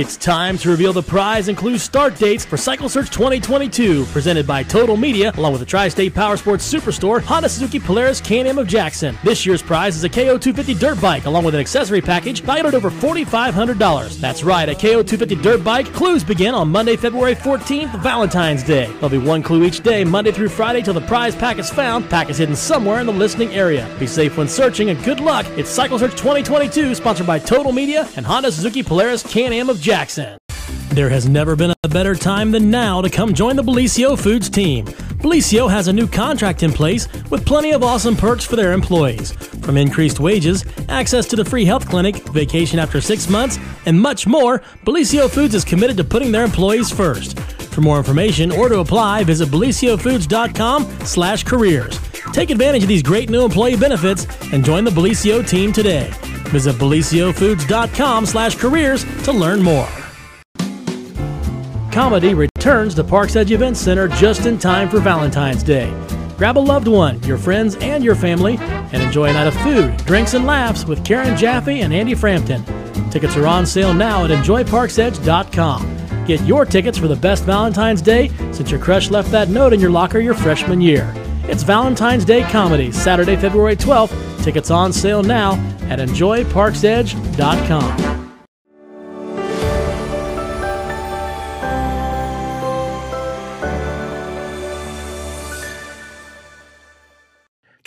It's time to reveal the prize and clue start dates for Cycle Search 2022, presented by Total Media, along with the Tri-State Power Sports Superstore, Honda Suzuki Polaris Can-Am of Jackson. This year's prize is a KO250 dirt bike, along with an accessory package valued at over $4,500. That's right, a KO250 dirt bike. Clues begin on Monday, February 14th, Valentine's Day. There'll be one clue each day, Monday through Friday, till the prize pack is found. Pack is hidden somewhere in the listening area. Be safe when searching, and good luck. It's Cycle Search 2022, sponsored by Total Media and Honda Suzuki Polaris Can-Am of Jackson. Jackson. There has never been a better time than now to come join the Bellisio Foods team. Bellisio has a new contract in place with plenty of awesome perks for their employees. From increased wages, access to the free health clinic, vacation after six months, and much more, Bellisio Foods is committed to putting their employees first. For more information or to apply, visit bellisiofoods.com slash careers. Take advantage of these great new employee benefits and join the Bellisio team today. Visit bellisiofoods.com slash careers to learn more. Comedy returns to Parks Edge Event Center just in time for Valentine's Day. Grab a loved one, your friends, and your family, and enjoy a night of food, drinks, and laughs with Karen Jaffe and Andy Frampton. Tickets are on sale now at enjoyparksedge.com. Get your tickets for the best Valentine's Day since your crush left that note in your locker your freshman year. It's Valentine's Day Comedy, Saturday, February 12th. Tickets on sale now at enjoyparksedge.com.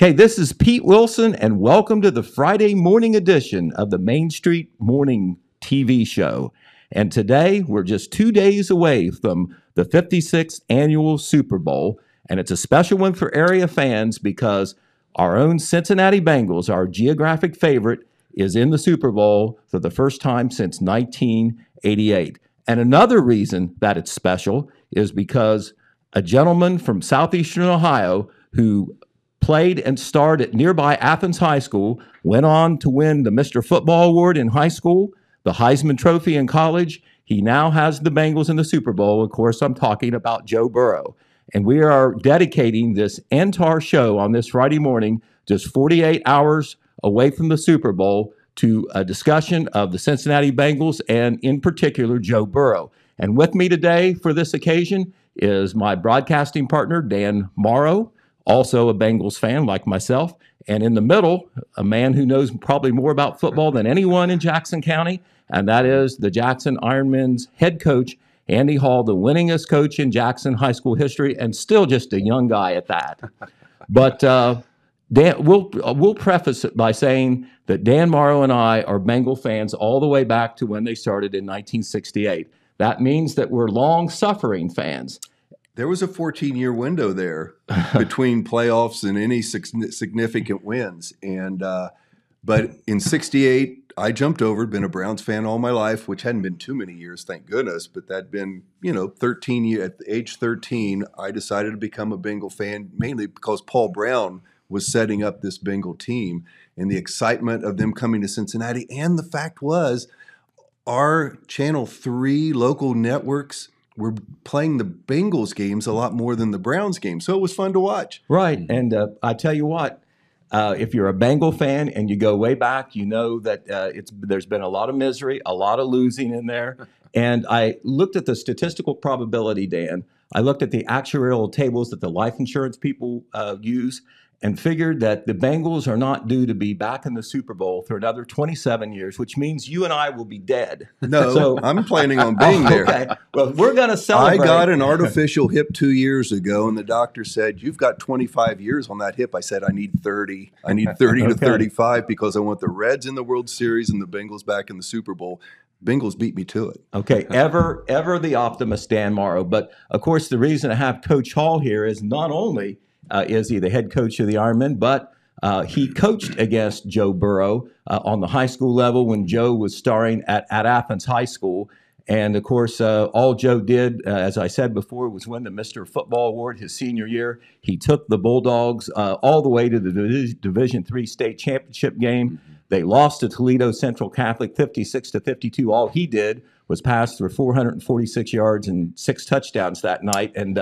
Okay, this is Pete Wilson, and welcome to the Friday morning edition of the Main Street Morning TV show. And today, we're just two days away from the 56th annual Super Bowl, and it's a special one for area fans because our own Cincinnati Bengals, our geographic favorite, is in the Super Bowl for the first time since 1988. And another reason that it's special is because a gentleman from southeastern Ohio who played and starred at nearby Athens High School, went on to win the Mr. Football Award in high school, the Heisman Trophy in college. He now has the Bengals in the Super Bowl. Of course, I'm talking about Joe Burrow. And we are dedicating this entire show on this Friday morning, just 48 hours away from the Super Bowl, to a discussion of the Cincinnati Bengals and, in particular, Joe Burrow. And with me today for this occasion is my broadcasting partner, Dan Morrow also a Bengals fan like myself. And in the middle, a man who knows probably more about football than anyone in Jackson County, and that is the Jackson Ironmen's head coach, Andy Hall, the winningest coach in Jackson high school history, and still just a young guy at that. but uh, Dan, we'll we'll preface it by saying that Dan Morrow and I are Bengal fans all the way back to when they started in 1968. That means that we're long-suffering fans. There was a 14 year window there between playoffs and any significant wins. And, uh, but in 68, I jumped over, been a Browns fan all my life, which hadn't been too many years, thank goodness, but that'd been, you know, 13 years, at age 13, I decided to become a Bengal fan mainly because Paul Brown was setting up this Bengal team and the excitement of them coming to Cincinnati. And the fact was, our Channel 3 local networks we're playing the Bengals games a lot more than the Browns games. So it was fun to watch. Right. And uh, I tell you what, uh, if you're a Bengal fan and you go way back, you know that uh, it's there's been a lot of misery, a lot of losing in there. And I looked at the statistical probability, Dan. I looked at the actuarial tables that the life insurance people uh, use, and figured that the Bengals are not due to be back in the Super Bowl for another 27 years, which means you and I will be dead. No, so, I'm planning on being there. Okay. Well, we're going to celebrate. I got an artificial hip two years ago, and the doctor said, You've got 25 years on that hip. I said, I need 30. I need 30 okay. to 35 because I want the Reds in the World Series and the Bengals back in the Super Bowl. Bengals beat me to it. Okay, ever, ever the optimist, Dan Morrow. But of course, the reason I have Coach Hall here is not only – uh, is he the head coach of the Ironmen, but uh, he coached against Joe Burrow uh, on the high school level when Joe was starring at, at Athens High School. And of course, uh, all Joe did, uh, as I said before, was win the Mr. Football Award his senior year. He took the Bulldogs uh, all the way to the Division Three state championship game. They lost to Toledo Central Catholic 56 to 52. All he did was pass for 446 yards and six touchdowns that night. And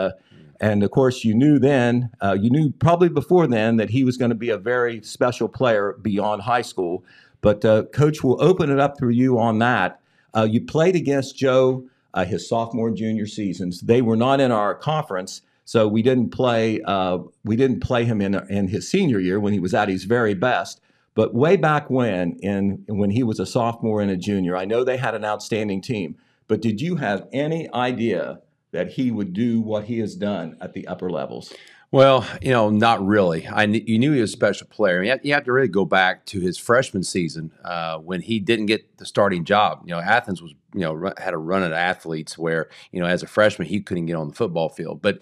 and of course, you knew then, uh, you knew probably before then that he was going to be a very special player beyond high school. But uh, coach will open it up for you on that. Uh, you played against Joe uh, his sophomore and junior seasons. They were not in our conference, so we didn't play. Uh, we didn't play him in in his senior year when he was at his very best. But way back when, in when he was a sophomore and a junior, I know they had an outstanding team. But did you have any idea that he would do what he has done at the upper levels? Well, you know, not really. I you knew he was a special player. You have, you have to really go back to his freshman season uh, when he didn't get the starting job. You know, Athens was you know had a run at athletes where you know as a freshman he couldn't get on the football field, but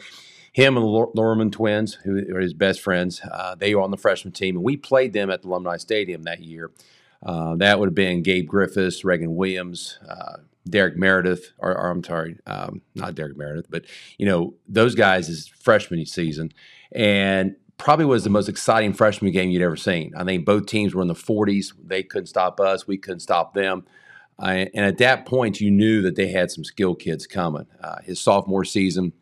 him and the Luehrman twins, who are his best friends, uh, they were on the freshman team, and we played them at the Alumni Stadium that year. Uh, that would have been Gabe Griffiths, Reagan Williams, uh, Derek Meredith, or, or I'm sorry, um, not Derek Meredith, but you know those guys is freshman season, and probably was the most exciting freshman game you'd ever seen. I think both teams were in the 40s. They couldn't stop us. We couldn't stop them. Uh, and at that point, you knew that they had some skill kids coming. Uh, his sophomore season,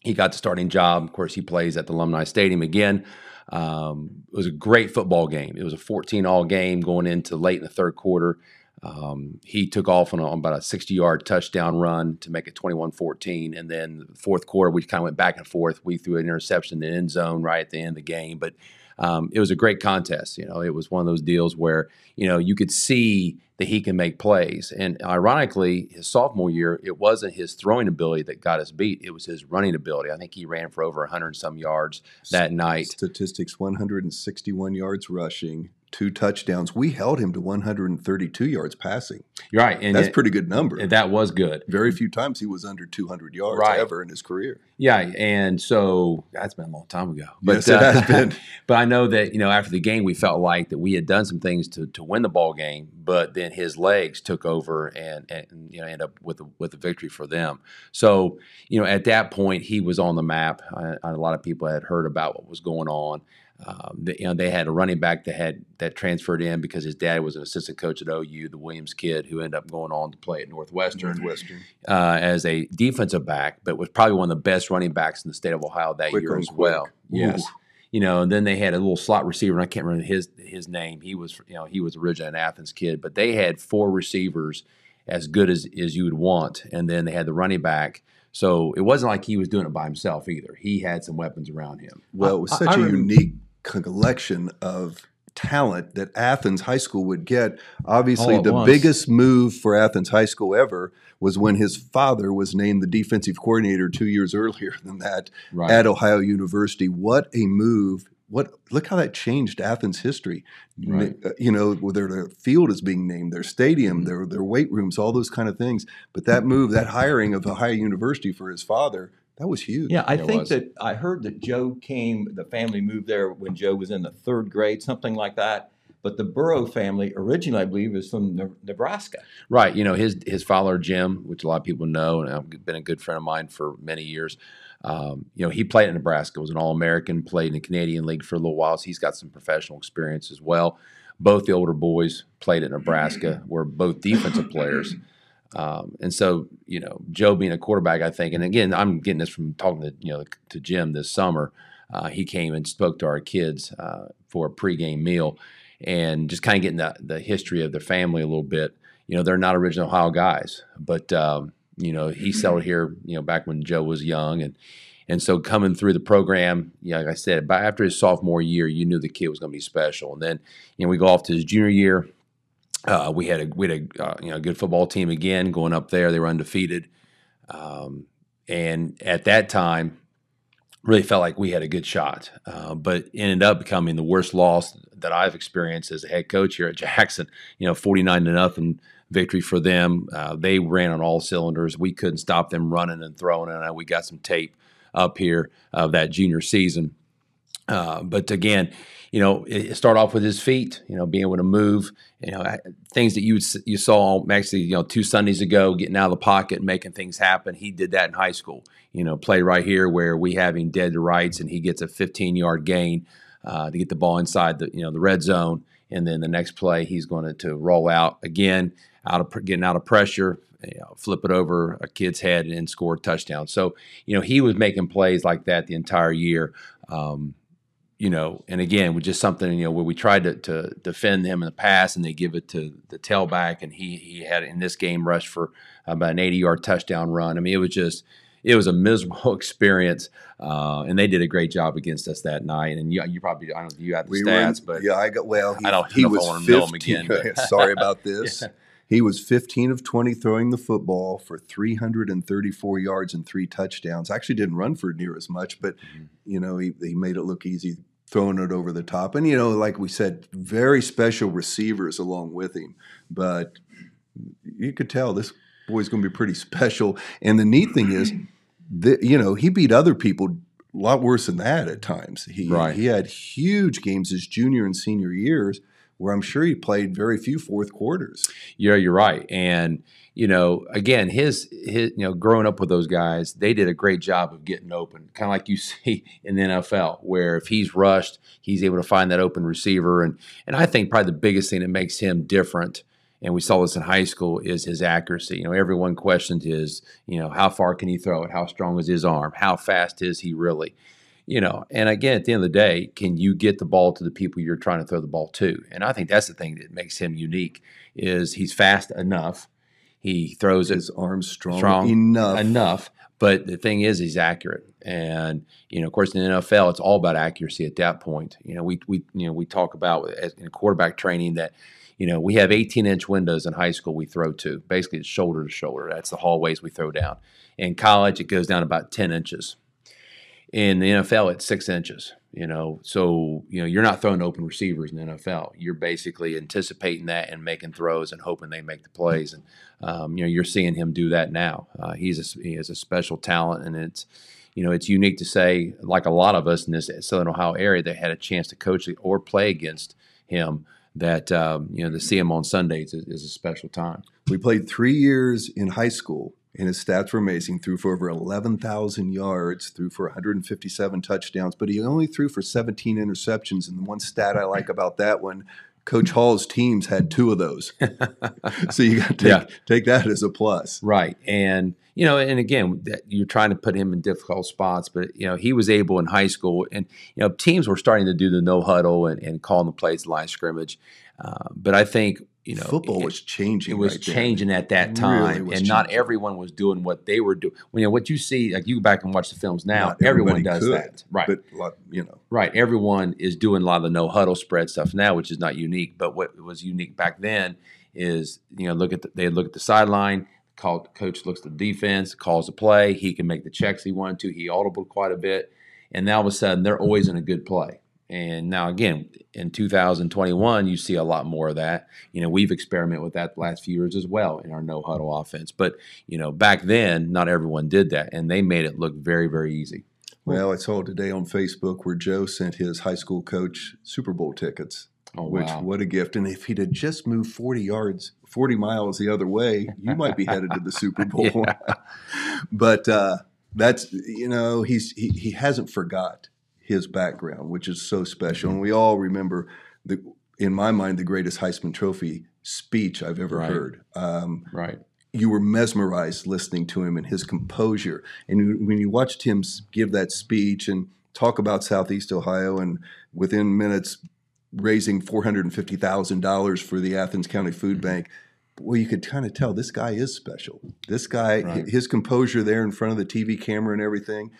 he got the starting job. Of course, he plays at the Alumni Stadium again. Um, it was a great football game. It was a 14 all game going into late in the third quarter. Um, he took off on, a, on, about a 60 yard touchdown run to make it 21 14. And then the fourth quarter, we kind of went back and forth. We threw an interception in the end zone right at the end of the game. But um, it was a great contest. You know, it was one of those deals where, you know, you could see that he can make plays. And ironically, his sophomore year, it wasn't his throwing ability that got us beat. It was his running ability. I think he ran for over 100 some yards that night. Statistics 161 yards rushing, two touchdowns. We held him to 132 yards passing. You're right. And that's it, pretty good number. That was good. Very few times he was under 200 yards right. ever in his career. Yeah. And so that's been a long time ago. But, yes, it uh, has been. but I know that, you know, after the game, we felt like that we had done some things to, to win the ball game, but then his legs took over and, and you know, end up with a, with a victory for them. So, you know, at that point, he was on the map. I, a lot of people had heard about what was going on. Um, the, you know, they had a running back that had that transferred in because his dad was an assistant coach at OU, the Williams kid, who ended up going on to play at Northwestern, Northwestern. Uh, as a defensive back, but was probably one of the best running backs in the state of Ohio that quick year as quick. well. Yes. You know, and then they had a little slot receiver, and I can't remember his his name. He was, you know, he was originally an Athens kid, but they had four receivers as good as, as you would want, and then they had the running back so it wasn't like he was doing it by himself either. He had some weapons around him. Well, it was such I, I a unique collection of talent that Athens High School would get. Obviously, the once. biggest move for Athens High School ever was when his father was named the defensive coordinator two years earlier than that right. at Ohio University. What a move! What look how that changed Athens history. Right. Uh, you know, whether their field is being named, their stadium, mm-hmm. their their weight rooms, all those kind of things. But that move, that hiring of Ohio University for his father, that was huge. Yeah, I it think was. that I heard that Joe came. The family moved there when Joe was in the third grade, something like that. But the Burrow family originally, I believe, is from Nebraska. Right. You know, his his father Jim, which a lot of people know, and I've been a good friend of mine for many years. Um, you know, he played in Nebraska, was an All American, played in the Canadian League for a little while. So he's got some professional experience as well. Both the older boys played at Nebraska, were both defensive players. Um, and so, you know, Joe being a quarterback, I think, and again, I'm getting this from talking to you know to Jim this summer. Uh, he came and spoke to our kids uh, for a pregame meal, and just kind of getting the, the history of their family a little bit. You know, they're not original Ohio guys, but um, you know, he settled here, you know, back when Joe was young, and and so coming through the program, yeah, like I said, by after his sophomore year, you knew the kid was going to be special. And then, you know, we go off to his junior year. Uh, we had a we had a uh, you know good football team again going up there. They were undefeated, um, and at that time, really felt like we had a good shot. Uh, but ended up becoming the worst loss that I've experienced as a head coach here at Jackson. You know, forty nine to nothing victory for them. Uh, they ran on all cylinders. We couldn't stop them running and throwing, and we got some tape up here of that junior season. Uh, but again, you know, it, start off with his feet, you know, being able to move, you know, things that you you saw actually, you know, two Sundays ago, getting out of the pocket and making things happen. He did that in high school. You know, play right here where we have him dead to rights, and he gets a 15 yard gain uh, to get the ball inside the you know the red zone, and then the next play he's going to, to roll out again, out of getting out of pressure, you know, flip it over a kid's head and score a touchdown. So you know he was making plays like that the entire year. Um, you know, and again, with just something, you know, where we tried to, to defend him in the past and they give it to the tailback and he, he had in this game rushed for about an 80 yard touchdown run. I mean, it was just, it was a miserable experience. Uh, and they did a great job against us that night. And you, you probably, I don't know if you had the We stats, but yeah, I got well. He, I don't he know if I was wanna mill him 15 again, sorry about this. Yeah. He was 15 of 20 throwing the football for 334 yards and three touchdowns. Actually, didn't run for near as much, but Mm-hmm. you know he, he made it look easy throwing it over the top. And you know, like we said, very special receivers along with him. But you could tell this boy's going to be pretty special. And the neat thing is, that you know, he beat other people a lot worse than that at times. He Right. he had huge games his junior and senior years where I'm sure he played very few fourth quarters. Yeah, you're right. And you know, again, his his you know, growing up with those guys, they did a great job of getting open, kind of like you see in the NFL, where if he's rushed, he's able to find that open receiver. And and I think probably the biggest thing that makes him different, and we saw this in high school, is his accuracy. You know, everyone questioned his, you know, how far can he throw it? How strong is his arm? How fast is he really? You know, and again, at the end of the day, can you get the ball to the people you're trying to throw the ball to? And I think that's the thing that makes him unique is he's fast enough. He throws it His arms strong, strong enough. enough. But the thing is, he's accurate, and you know, of course, in the NFL, it's all about accuracy at that point. You know, we we you know we talk about in quarterback training that you know we have 18 inch windows in high school we throw to. Basically, it's shoulder to shoulder. That's the hallways we throw down. In college, it goes down about 10 inches. In the NFL, it's six inches. You know, so you know you're not throwing open receivers in the NFL. You're basically anticipating that and making throws and hoping they make the plays. And um, you know, you're seeing him do that now. Uh, he's a, he has a special talent, and it's you know it's unique to say, like a lot of us in this Southern Ohio area that had a chance to coach or play against him. That um, you know to see him on Sundays is, is a special time. We played three years in high school, and his stats were amazing. Threw for over 11,000 yards, threw for 157 touchdowns, but he only threw for 17 interceptions. And the one stat I like about that one, Coach Hall's teams had two of those. so you got to take, Yeah. take that as a plus. Right. And, you know, and again, that you're trying to put him in difficult spots, but, you know, he was able in high school and, you know, teams were starting to do the no huddle and, and calling the plays line scrimmage. Uh, but I think, you know, Football it- was changing. it was right then. changing at that time, was and not everyone was doing what they were doing. Well, you know what you see, like you go back and watch the films now. Not everyone does could, that, right? But, lot- you know, Right. Everyone is doing a lot of the no huddle spread stuff now, which is not unique. But what was unique back then is, you know, look at the, they look at the sideline, call coach looks at the defense, calls the play. He can make the checks he wanted to. He audibled quite a bit, and now all of a sudden they're always in a good play. And now again, in 2021, you see a lot more of that. You know, we've experimented with that the last few years as well in our no huddle offense. But you know, back then, not everyone did that, and they made it look very, very easy. well, I saw today on Facebook where Joe sent his high school coach Super Bowl tickets. Oh Which wow! what a gift! And if he'd have just moved forty yards, forty miles the other way, you might be headed to the Super Bowl. but uh, that's you know he's he, he hasn't forgot his background, which is so special, and we all remember the in my mind the greatest Heisman Trophy speech I've ever Right. heard. Um, Right. you were mesmerized listening to him and his composure. And when you watched him give that speech and talk about Southeast Ohio, and within minutes raising four hundred and fifty thousand dollars for the Athens County Food Bank, well, you could kind of tell this guy is special. This guy, Right. his composure there in front of the TV camera and everything.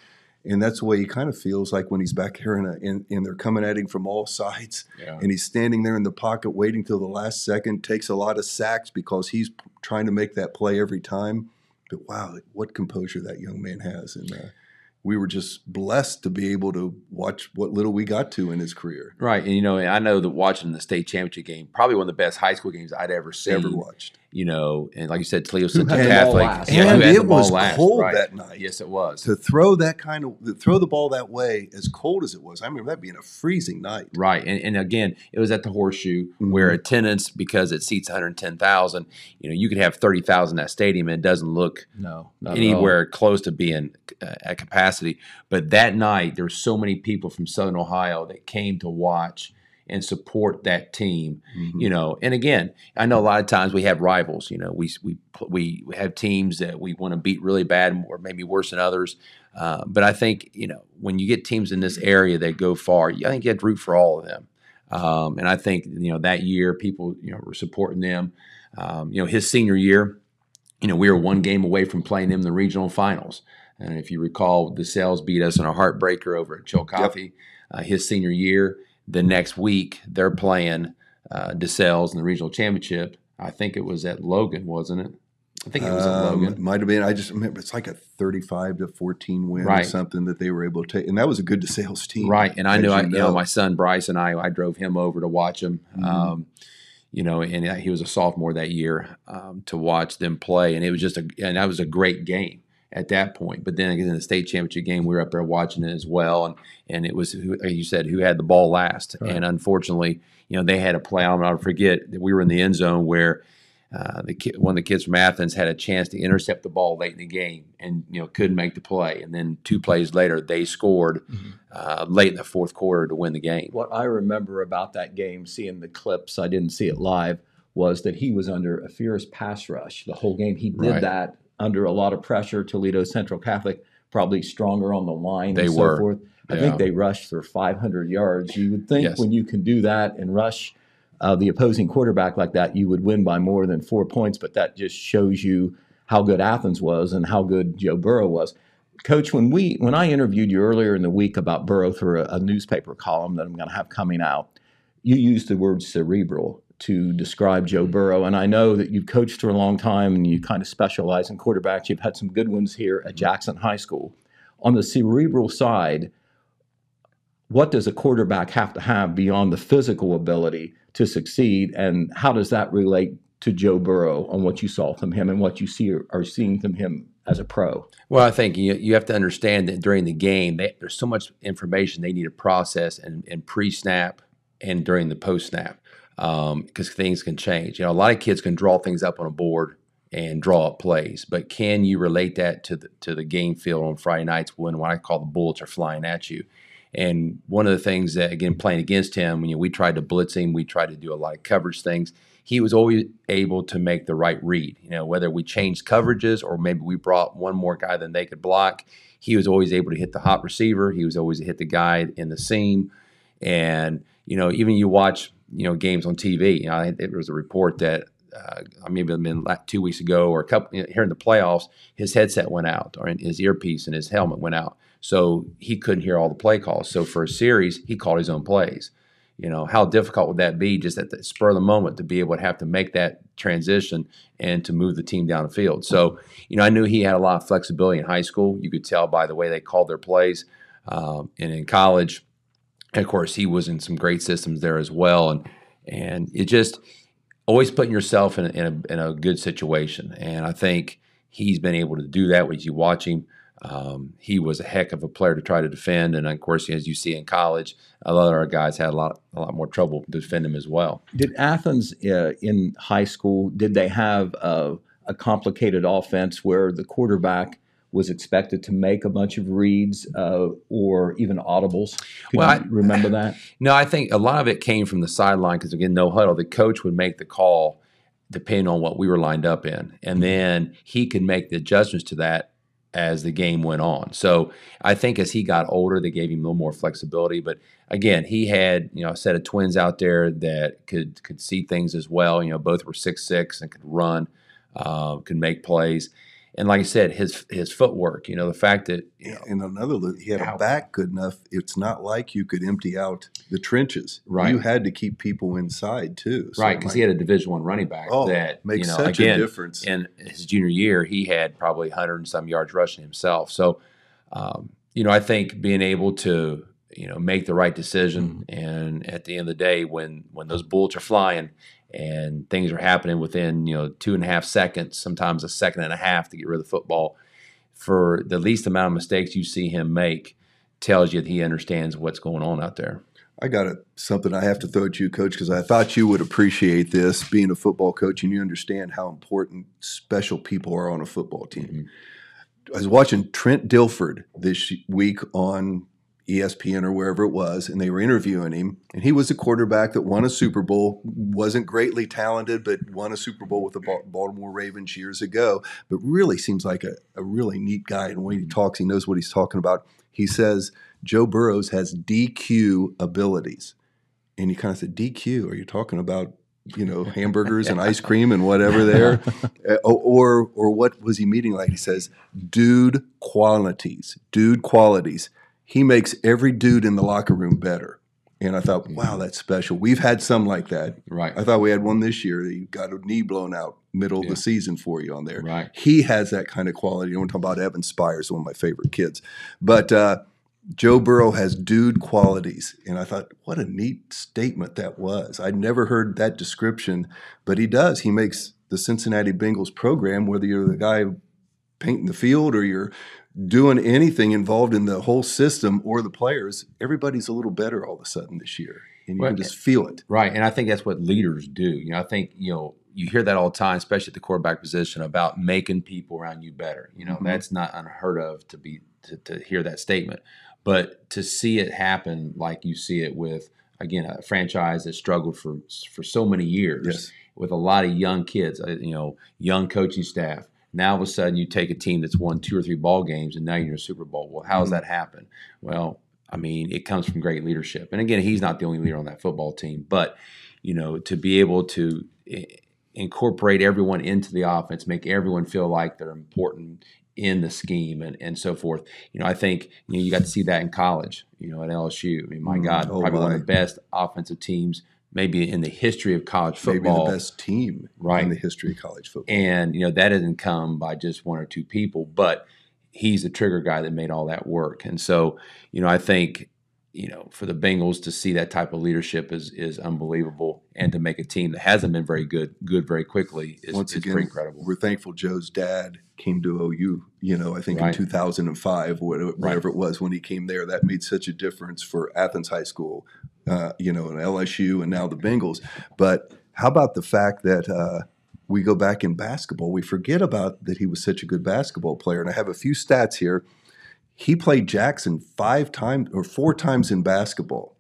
And that's the way he kind of feels like when he's back here and, and they're coming at him from all sides. Yeah. and he's standing there in the pocket waiting till the last second takes a lot of sacks because he's p- trying to make that play every time. But wow what composure that young man has. And uh, we were just blessed to be able to watch what little we got to in his career. Right, and you know, I know that watching the state championship game, probably one of the best high school games I'd ever seen. ever watched You know, and like you said, Toledo had Catholic, yeah, And it was last, cold right. that night. Yes, it was. to throw that kind of throw the ball that way as cold as it was i remember that being a freezing night Right, and, and again, it was at the Horseshoe, where Mhm. attendance because it seats one hundred ten thousand. You know, you could have thirty thousand at stadium, and it doesn't look No, not at all. anywhere close to being uh, at capacity. But that night, there were so many people from Southern Ohio that came to watch, and support that team. You know, and again, I know a lot of times we have rivals. You know, we we we we have teams that we want to beat really bad, or maybe worse than others. Uh, but I think you know when you get teams in this area that go far, I think you have to root for all of them. Um, and I think you know that year people you know were supporting them. Um, you know, his senior year, you know, we were one game away from playing them in the regional finals. And if you recall, DeSales beat us in a heartbreaker over at Chillicothe uh, his senior year. The next week, they're playing uh, DeSales in the regional championship. I think it was at Logan, wasn't it? I think it was at Um, Logan. Might have been. I just remember it's like a thirty-five to fourteen win or Right. something that they were able to take, and that was a good sales team, Right, and I knew, I, you know, my son Bryce and I, I drove him over to watch him. Mhm. Um, you know, and he was a sophomore that year um, to watch them play, and it was just a, and that was a great game at that point. But then again, in the state championship game, we were up there watching it as well, and and it was like you said who had the ball last, Right. and unfortunately, you know, they had a play. I'll never forget that we were in the end zone where. Uh, the kid, one of the kids from Athens had a chance to intercept the ball late in the game, and you know couldn't make the play. And then two plays later, they scored uh, late in the fourth quarter to win the game. What I remember about that game, seeing the clips, I didn't see it live, was that he was under a fierce pass rush the whole game. He did Right. that under a lot of pressure. Toledo Central Catholic probably stronger on the line They and so were. forth. I Yeah. think they rushed for 500 yards. You would think Yes. when you can do that and rush uh, the opposing quarterback like that, you would win by more than four points. But that just shows you how good Athens was and how good Joe Burrow was. Coach, when we when I interviewed you earlier in the week about Burrow through a, a newspaper column that I'm going to have coming out, you used the word cerebral to describe Joe mm-hmm. Burrow, and I know that you've coached for a long time and you kind of specialize in quarterbacks. You've had some good ones here at mm-hmm. Jackson High School. On the cerebral side, what does a quarterback have to have beyond the physical ability to succeed, and how does that relate to Joe Burrow on what you saw from him and what you see or are seeing from him as a pro? Well, I think you, you have to understand that during the game, they, there's so much information they need to process and, and pre-snap and during the post-snap Um, because things can change. You know, a lot of kids can draw things up on a board and draw up plays, but can you relate that to the to the game field on Friday nights when what I call the bullets are flying at you? And one of the things that again playing against him, you know, we tried to blitz him, we tried to do a lot of coverage things. He was always able to make the right read. You know, whether we changed coverages or maybe we brought one more guy than they could block, he was always able to hit the hot receiver. He was always hit the guy in the seam. And you know, even you watch you know games on TV. You know, I, there was a report that uh, maybe it been like two weeks ago or a couple you know, here in the playoffs, his headset went out or his earpiece and his helmet went out, so he couldn't hear all the play calls. So for a series, he called his own plays. You know, how difficult would that be just at the spur of the moment to be able to have to make that transition and to move the team down the field? So, you know, I knew he had a lot of flexibility in high school. You could tell by the way they called their plays. Um, and in college, and of course, he was in some great systems there as well. And and it just always putting yourself in a, in a, in a good situation. And I think he's been able to do that. As you watch him, um, he was a heck of a player to try to defend. And of course, as you see in college, a lot of our guys had a lot a lot more trouble to defend him as well. Did Athens uh, in high school did they have a, a complicated offense where the quarterback was expected to make a bunch of reads uh, or even audibles? Could Well, you I- remember that? No, I think a lot of it came from the sideline because again, no huddle. The coach would make the call depending on what we were lined up in, and then he could make the adjustments to that as the game went on. So I think as he got older, they gave him a little more flexibility. But again, he had you know a set of twins out there that could could see things as well. You know, both were six six and could run, uh, could make plays. And like I said, his his footwork, you know, the fact that you know, And another, he had How- a back good enough. It's not like you could empty out the trenches. Right. You had to keep people inside too. So right because he had a Division One running back oh, that makes you know such again a difference. in his junior year, he had probably 100 and some yards rushing himself. So, um, you know, I think being able to, you know, make the right decision, and at the end of the day, when when those bullets are flying and things are happening within you know two and a half seconds, sometimes a second and a half to get rid of the football, for the least amount of mistakes you see him make, tells you that he understands what's going on out there. I got a, something I have to throw at you, Coach, because I thought you would appreciate this being a football coach and you understand how important special people are on a football team. Mm-hmm. I was watching Trent Dilfer this week on ESPN or wherever it was, and they were interviewing him. And he was a quarterback that won a Super Bowl, wasn't greatly talented, but won a Super Bowl with the Baltimore Ravens years ago. But really seems like a, a really neat guy. And when he talks, he knows what he's talking about. He says Joe Burrows has DQ abilities. And you kind of said, DQ, are you talking about you know hamburgers and ice cream and whatever there uh, or or what was he meeting like he says dude qualities dude qualities he makes every dude in the locker room better. And I thought, wow, that's special. We've had some like that. Right. I thought we had one this year. He got a knee blown out middle yeah. of the season for you on there. Right. He has that kind of quality. You don't want to talk about Evan Spires, one of my favorite kids. But uh, Joe Burrow has dude qualities. And I thought, what a neat statement that was. I'd never heard that description, but he does. He makes the Cincinnati Bengals program, whether you're the guy painting the field or you're doing anything involved in the whole system or the players, everybody's a little better all of a sudden this year. And you well, can just feel it. Right. And I think that's what leaders do. You know, I think, you know, you hear that all the time, especially at the quarterback position, about making people around you better. You know, mm-hmm. that's not unheard of to be to, to hear that statement. But to see it happen like you see it with again a franchise that struggled for for so many years yes. with a lot of young kids, uh, you know, young coaching staff, now all of a sudden you take a team that's won two or three ball games and now you're in a Super Bowl. Well, how does mm-hmm. that happen? Well, I mean, it comes from great leadership. And again, he's not the only leader on that football team, but you know, to be able to incorporate everyone into the offense, make everyone feel like they're important in the scheme and, and so forth. You know, I think you know you got to see that in college. You know, at LSU. I mean, my mm, God, oh probably my. one of the best offensive teams maybe in the history of college football. Maybe the best team right. in the history of college football. And, you know, that doesn't come by just one or two people, but he's the trigger guy that made all that work. And so, you know, I think, you know, for the Bengals to see that type of leadership is is unbelievable, and to make a team that hasn't been very good good very quickly is, Once is again, incredible. We're thankful Joe's dad came to OU. You know, I think right. in 2005, whatever, right. it was when he came there, that made such a difference for Athens High School, uh, you know, and LSU and now the Bengals. But how about the fact that uh, we go back in basketball? We forget about that he was such a good basketball player. And I have a few stats here. He played Jackson five times or four times in basketball.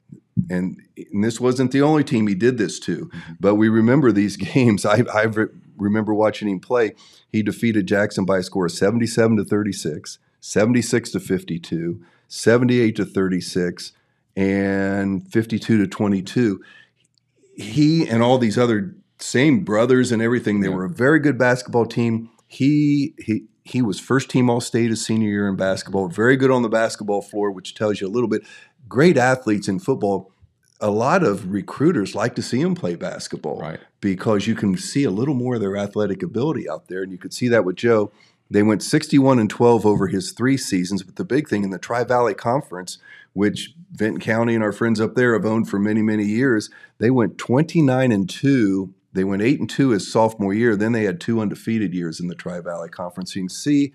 And, and this wasn't the only team he did this to, mm-hmm. but we remember these games. I, I remember watching him play. He defeated Jackson by a score of 77 to 36, 76 to 52, 78 to 36, and 52 to 22. He and all these other same brothers and everything, they yeah. were a very good basketball team. He he he was first team all state his senior year in basketball, very good on the basketball floor, which tells you a little bit. Great athletes in football. A lot of recruiters like to see him play basketball right. because you can see a little more of their athletic ability out there. And you could see that with Joe. They went 61 and 12 over his three seasons, but the big thing in the Tri Valley Conference, which Vinton County and our friends up there have owned for many, many years, they went 29 and 2. They went 8 and 2 his sophomore year. Then they had two undefeated years in the Tri Valley Conference. You can see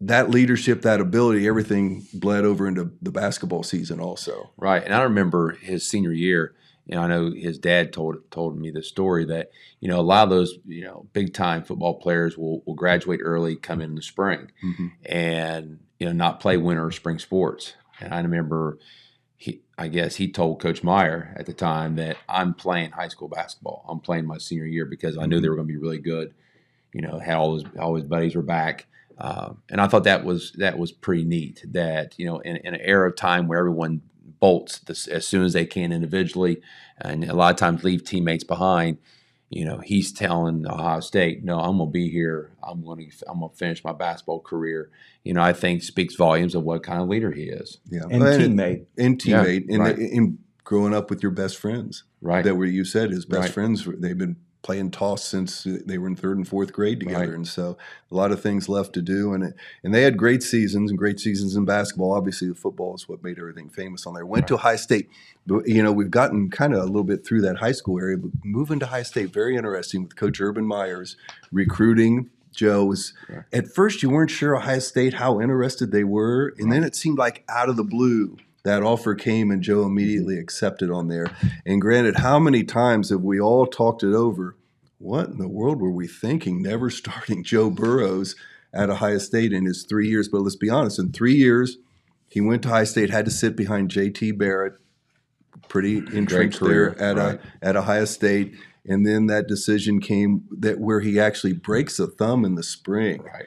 that leadership, that ability, everything bled over into the basketball season also. Right. And I remember his senior year, you know, I know his dad told told me the story that, you know, a lot of those, you know, big time football players will, will graduate early, come in the spring mm-hmm. and, you know, not play winter or spring sports. And I remember he, I guess he told Coach Meyer at the time that I'm playing high school basketball. I'm playing my senior year because I knew they were going to be really good. You know, had all his all his buddies were back, uh, and I thought that was that was pretty neat. That you know, in, in an era of time where everyone bolts this, as soon as they can individually, and a lot of times leave teammates behind you know, he's telling Ohio State, "No, I'm going to be here. I'm going to I'm going to finish my basketball career." You know, I think speaks volumes of what kind of leader he is. Yeah, and teammate, and teammate, yeah, right. in growing up with your best friends, right? That where you said his best right. friends, they've been playing toss since they were in third and fourth grade together, right. and so a lot of things left to do. And it, and they had great seasons and great seasons in basketball. Obviously, the football is what made everything famous on there. Went right. to High State, but you know we've gotten kind of a little bit through that high school area, but moving to High State very interesting with Coach Urban Meyer's recruiting. Joe was at first you weren't sure Ohio State how interested they were, and right. then it seemed like out of the blue that offer came and Joe mm-hmm. immediately accepted on there. And granted, how many times have we all talked it over? What in the world were we thinking? Never starting Joe Burrows at Ohio State in his three years. But let's be honest, in three years, He went to Ohio State, had to sit behind J.T. Barrett, pretty entrenched career, there at right. a at Ohio State, and then that decision came that where he actually breaks a thumb in the spring. Right.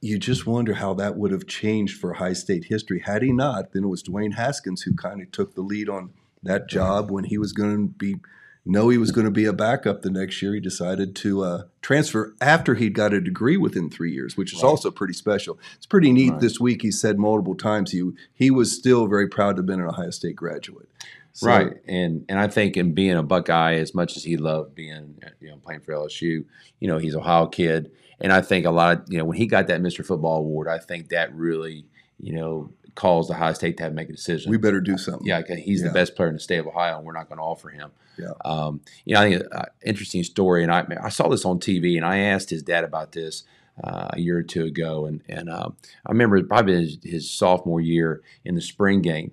You just wonder how that would have changed for High State history. Had he not, then it was Dwayne Haskins who kind of took the lead on that job when he was going to be know he was going to be a backup the next year. He decided to uh, transfer after he'd got a degree within three years, which is Right. also pretty special. It's pretty neat. Right. This week, he said multiple times he he was still very proud to have been an Ohio State graduate. So- right, and and I think in being a Buckeye, as much as he loved being, you know, playing for LSU, you know, he's a Ohio kid, and I think a lot of, you know, when he got that Mr. Football award, I think that really, you know, caused the Ohio State to have to make a decision. We better do something. yeah, he's Yeah. the best player in the state of Ohio, and we're not going to offer him. Yeah. Um, you know, I think uh, interesting story, and I I saw this on TV, and I asked his dad about this uh, a year or two ago, and and uh, I remember probably his, his sophomore year in the spring game.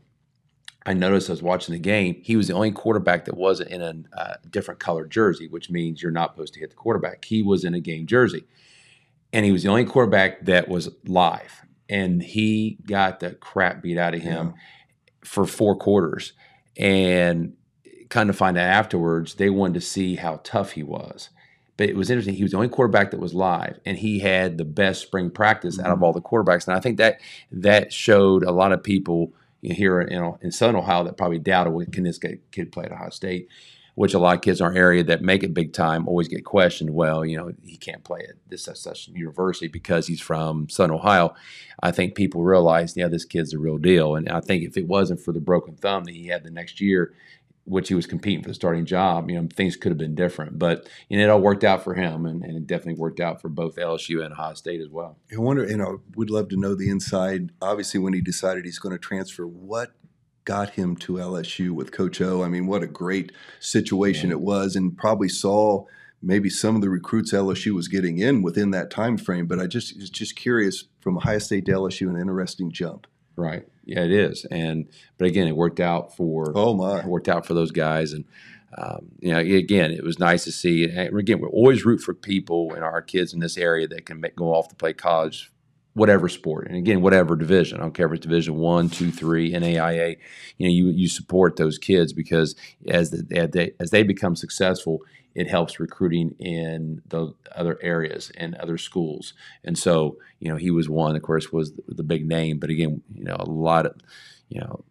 I noticed I was watching the game. He was the only quarterback that wasn't in a uh, different colored jersey, which means you're not supposed to hit the quarterback. He was in a game jersey, and he was the only quarterback that was live, and he got the crap beat out of him for four quarters, and kind of find out afterwards they wanted to see how tough he was. But it was interesting. He was the only quarterback that was live, and he had the best spring practice out of mm-hmm. all the quarterbacks. And I think that that showed a lot of people here in, in Southern Ohio that probably doubted, well, oh, can this kid play at Ohio State? Which a lot of kids in our area that make it big time always get questioned. Well, you know, he can't play at this such, such university because he's from Southern Ohio. I think people realize, yeah, this kid's the real deal. And I think if it wasn't for the broken thumb that he had the next year, which he was competing for the starting job, you know, things could have been different. But you know, it all worked out for him, and, and it definitely worked out for both LSU and Ohio State as well. I wonder, you know, we'd love to know the inside. Obviously, when he decided he's going to transfer, what got him to LSU with Coach O? I mean, what a great situation it was, and probably saw maybe some of the recruits LSU was getting in within that time frame. But I just was just curious from Ohio State to LSU, an interesting jump. Right? Yeah, it is. And but again, it worked out for Oh my! it worked out for those guys, and um, you know, again, it was nice to see. And again, we always root for people and our kids in this area that can make, go off to play college, whatever sport, and again, whatever division. I don't care if it's Division One, Two, Three, NAIA. You know, you you support those kids because as the, as they as they become successful, it helps recruiting in the other areas and other schools. And so, you know, he was one. Of course, was the, the big name, but again, you know, a lot of, you know,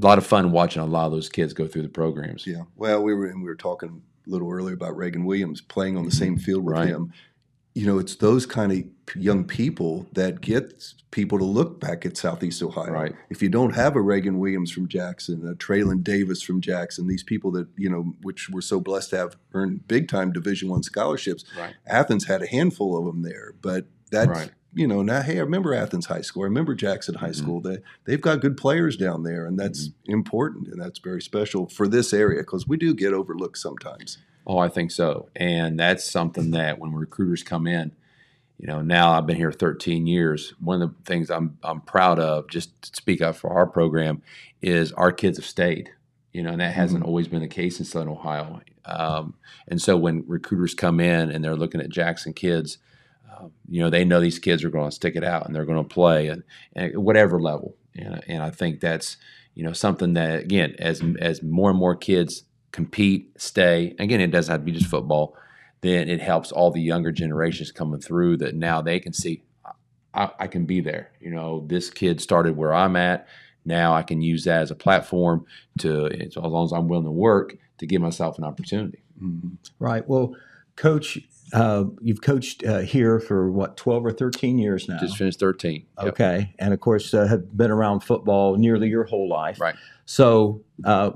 a lot of fun watching a lot of those kids go through the programs. Yeah. Well, we were and we were talking a little earlier about Reagan Williams playing on the mm-hmm. same field with Right. him. You know, it's those kind of young people that get people to look back at Southeast Ohio. Right. If you don't have a Reagan Williams from Jackson, a Traylon Davis from Jackson, these people that you know, which we're so blessed to have earned big time Division One scholarships. Right. Athens had a handful of them there, but that's Right. you know now. Hey, I remember Athens High School. I remember Jackson High Mhm. School. They they've got good players down there, and that's Mm-hmm. important and that's very special for this area because we do get overlooked sometimes. Oh, I think so. And that's something that when recruiters come in, you know, now I've been here 13 years. One of the things I'm I'm proud of, just to speak up for our program, is our kids have stayed. You know, and that hasn't always been the case in Southern Ohio. Um, and so when recruiters come in and they're looking at Jackson kids, uh, you know, they know these kids are going to stick it out and they're going to play and, and at whatever level. And, and I think that's you know something that again, as as more and more kids compete, stay. Again, it doesn't have to be just football. Then it helps all the younger generations coming through that now they can see, I, I can be there. You know, this kid started where I'm at. Now I can use that as a platform to, as long as I'm willing to work, to give myself an opportunity. Right. Well, Coach, uh, you've coached uh, here for what, 12 or 13 years now? Just finished 13. Yep. Okay. And of course, uh, have been around football nearly your whole life. Right. So, uh,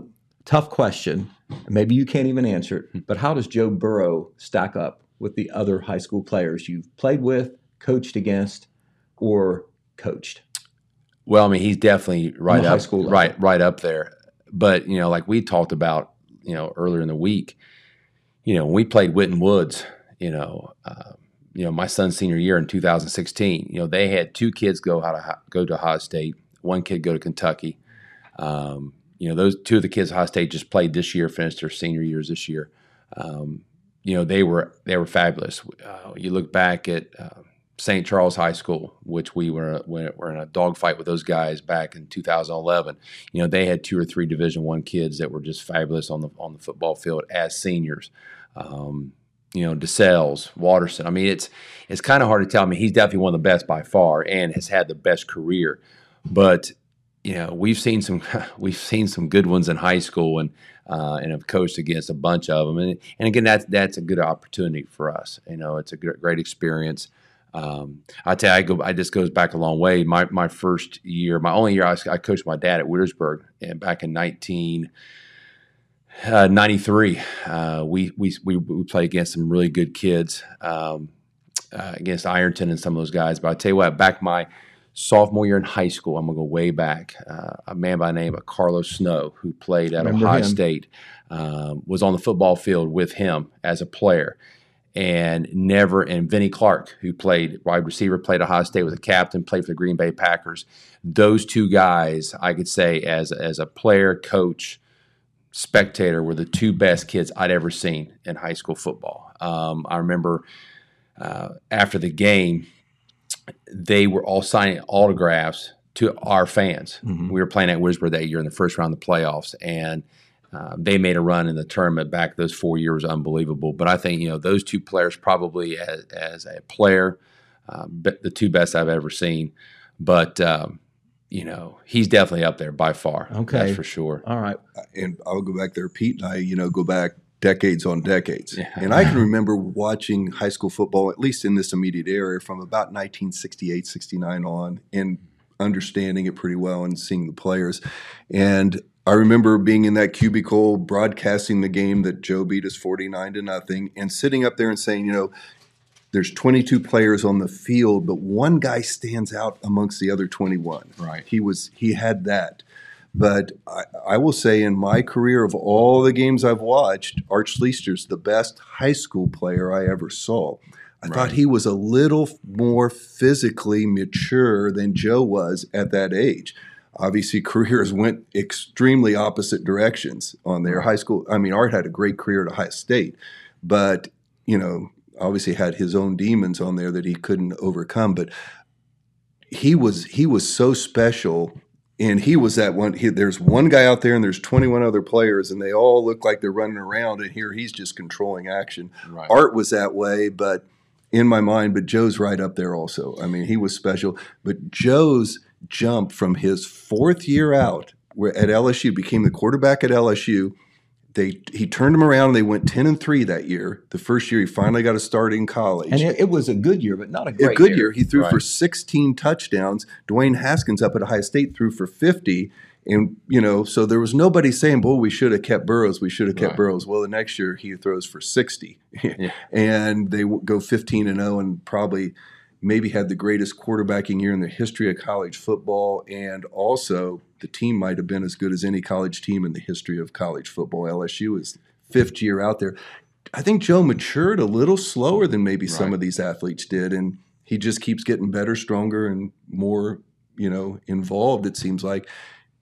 tough question. Maybe you can't even answer it, but how does Joe Burrow stack up with the other high school players you've played with, coached against, or coached? Well, I mean, he's definitely right up, school level. right, right up there. But you know, like we talked about, you know, earlier in the week, you know, when we played Winton Woods, you know, uh, you know, my son's senior year in 2016, you know, they had two kids go out of, go to Ohio State, one kid go to Kentucky. Um, you know, those two of the kids Ohio State just played this year, finished their senior years this year. Um, you know, they were they were fabulous. Uh, you look back at uh, St. Charles High School, which we were we were in a dogfight with those guys back in 2011. You know, they had two or three Division One kids that were just fabulous on the on the football field as seniors. Um, you know, DeSales, Watterson. I mean, it's it's kind of hard to tell. I mean, he's definitely one of the best by far, and has had the best career. But you know, we've seen some we've seen some good ones in high school, and uh, and have coached against a bunch of them. And and again, that's that's a good opportunity for us. You know, it's a great experience. Um, I tell you, I go. I just goes back a long way. My my first year, my only year, I, I coached my dad at Wheelersburg, and back in nineteen. Uh, 93 uh, we, we we we played against some really good kids um, uh, against Ironton and some of those guys but I tell you what back my sophomore year in high school I'm gonna go way back uh, a man by the name of Carlos Snow who played at Remember Ohio him. State um, was on the football field with him as a player and never and Vinnie Clark, who played wide receiver, played at Ohio State, was a captain, played for the Green Bay Packers. Those two guys, I could say, as as a player, coach, spectator, were the two best kids I'd ever seen in high school football. Um, I remember uh, after the game, they were all signing autographs to our fans. Mhm. We were playing at Wheelersburg that year in the first round of the playoffs, and uh, they made a run in the tournament back those four years, unbelievable. But I think you know those two players probably as, as a player, uh, be- the two best I've ever seen. But um, you know he's definitely up there by far. Okay. that's for sure. All right. and I'll go back there. Pete and I, you know, go back decades on decades. Yeah. And I can remember watching high school football, at least in this immediate area, from about 1968, 69 on, and understanding it pretty well and seeing the players. And I remember being in that cubicle broadcasting the game that Joe beat us 49 to nothing and sitting up there and saying, you know, there's 22 players on the field, but one guy stands out amongst the other 21. Right. He was he had that. But I, I will say, in my career of all the games I've watched, Art Schlichter's the best high school player I ever saw. I thought he was a little more physically mature than Joe was at that age. Obviously, careers went extremely opposite directions on their high school. I mean, Art had a great career at Ohio State, but you know, obviously had his own demons on there that he couldn't overcome. But he was he was so special and he was that one he, there's one guy out there and there's 21 other players and they all look like they're running around and here he's just controlling action. Right. art was that way but in my mind but joe's right up there also. I mean he was special. But joe's jump from his fourth year out where at lsu became the quarterback at lsu they he turned him around and they went 10 and 3 that year the first year he finally got a start in college And it, it was a good year, but not a a good year. He threw for 16 touchdowns. Dwayne Haskins up at Ohio State threw for 50. And, you know, so there was nobody saying, boy, we should have kept Burrows. We should have kept Right. Burrows. Well, the next year he throws for 60. Yeah. and they go 15 and 0 and probably maybe had the greatest quarterbacking year in the history of college football. And also, the team might have been as good as any college team in the history of college football. LSU is fifth year out there. I think Joe matured a little slower than maybe some of these athletes did, and he just keeps getting better, stronger, and more, you know, involved. It seems like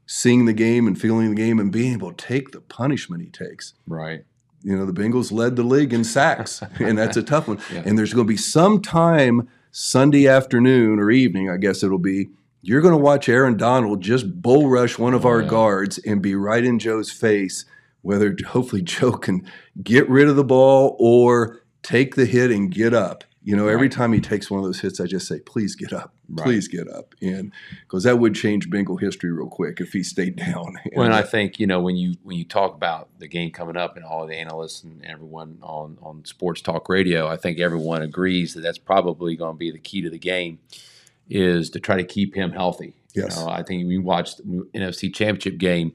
seeing the game and feeling the game and being able to take the punishment he takes. Right. You know, the Bengals led the league in sacks, and that's a tough one. Yeah. And there's going to be some time Sunday afternoon or evening, I guess it'll be. You're going to watch Aaron Donald just bull rush one of Oh, our yeah. guards and be right in Joe's face. Whether hopefully Joe can get rid of the ball or take the hit and get up. You know, every time he takes one of those hits, I just say, "Please get up, Right. please get up," and because that would change Bengal history real quick if he stayed down. Well, and I uh, think you know when you when you talk about the game coming up and all the analysts and everyone on on sports talk radio, I think everyone agrees that that's probably going to be the key to the game is to try to keep him healthy. Yes. You know, I think we watched the NFC Championship game.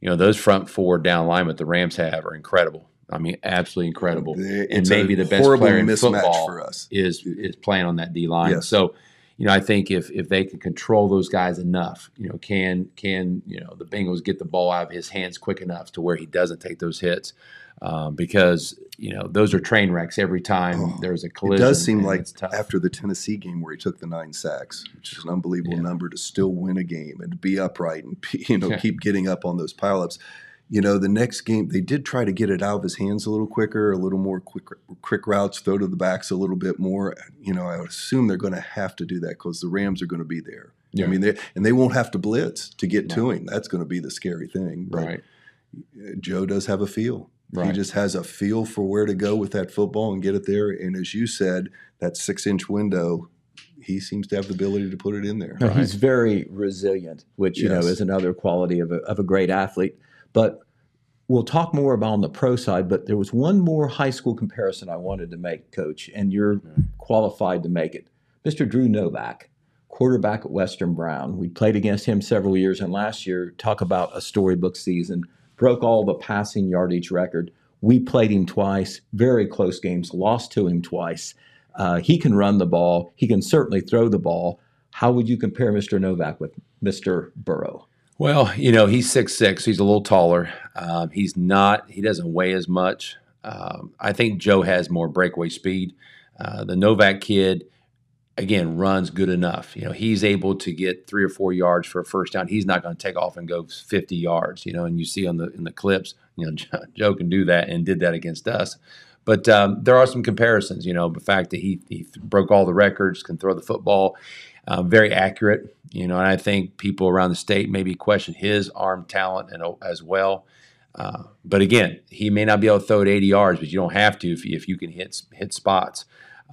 You know, those front four down linemen that the Rams have are incredible. I mean, absolutely incredible. They- and maybe the best player in football for us. is is playing on that D line. Yes. So, you know, I think if if they can control those guys enough, you know, can can you know the Bengals get the ball out of his hands quick enough to where he doesn't take those hits, um, because you know those are train wrecks every time Oh, there's a collision. It does seem like after the Tennessee game where he took the nine sacks, which is an unbelievable Yeah. number to still win a game and be upright and you know Yeah. keep getting up on those pileups. You know, the next game they did try to get it out of his hands a little quicker, a little more quick quick routes, throw to the backs a little bit more. You know, I would assume they're going to have to do that because the Rams are going to be there. Yeah. I mean, they and they won't have to blitz to get to him. That's going to be the scary thing. But Right. Joe does have a feel. He just has a feel for where to go with that football and get it there. And as you said, that six inch window, he seems to have the ability to put it in there. No, He's very resilient, which you know is another quality of a, of a great athlete. But we'll talk more about on the pro side. But there was one more high school comparison I wanted to make, Coach, and you're qualified to make it. Mr. Drew Novak, quarterback at Western Brown. We played against him several years, and last year, talk about a storybook season, broke all the passing yardage record. We played him twice, very close games, lost to him twice. Uh, he can run the ball. He can certainly throw the ball. How would you compare Mr. Novak with Mr. Burrow? Well, you know, he's six six. He's a little taller. Um, he's not. He doesn't weigh as much. Um, I think Joe has more breakaway speed. Uh, the Novak kid, again, runs good enough. You know, he's able to get three or four yards for a first down. He's not going to take off and go fifty yards. You know, and you see on the in the clips, you know, Joe, Joe can do that and did that against us. But um, there are some comparisons. You know, the fact that he he broke all the records, can throw the football uh, very accurate. You know, and I think people around the state maybe question his arm talent and as well. Uh, but again, he may not be able to throw it 80 yards, but you don't have to if if you can hit hit spots.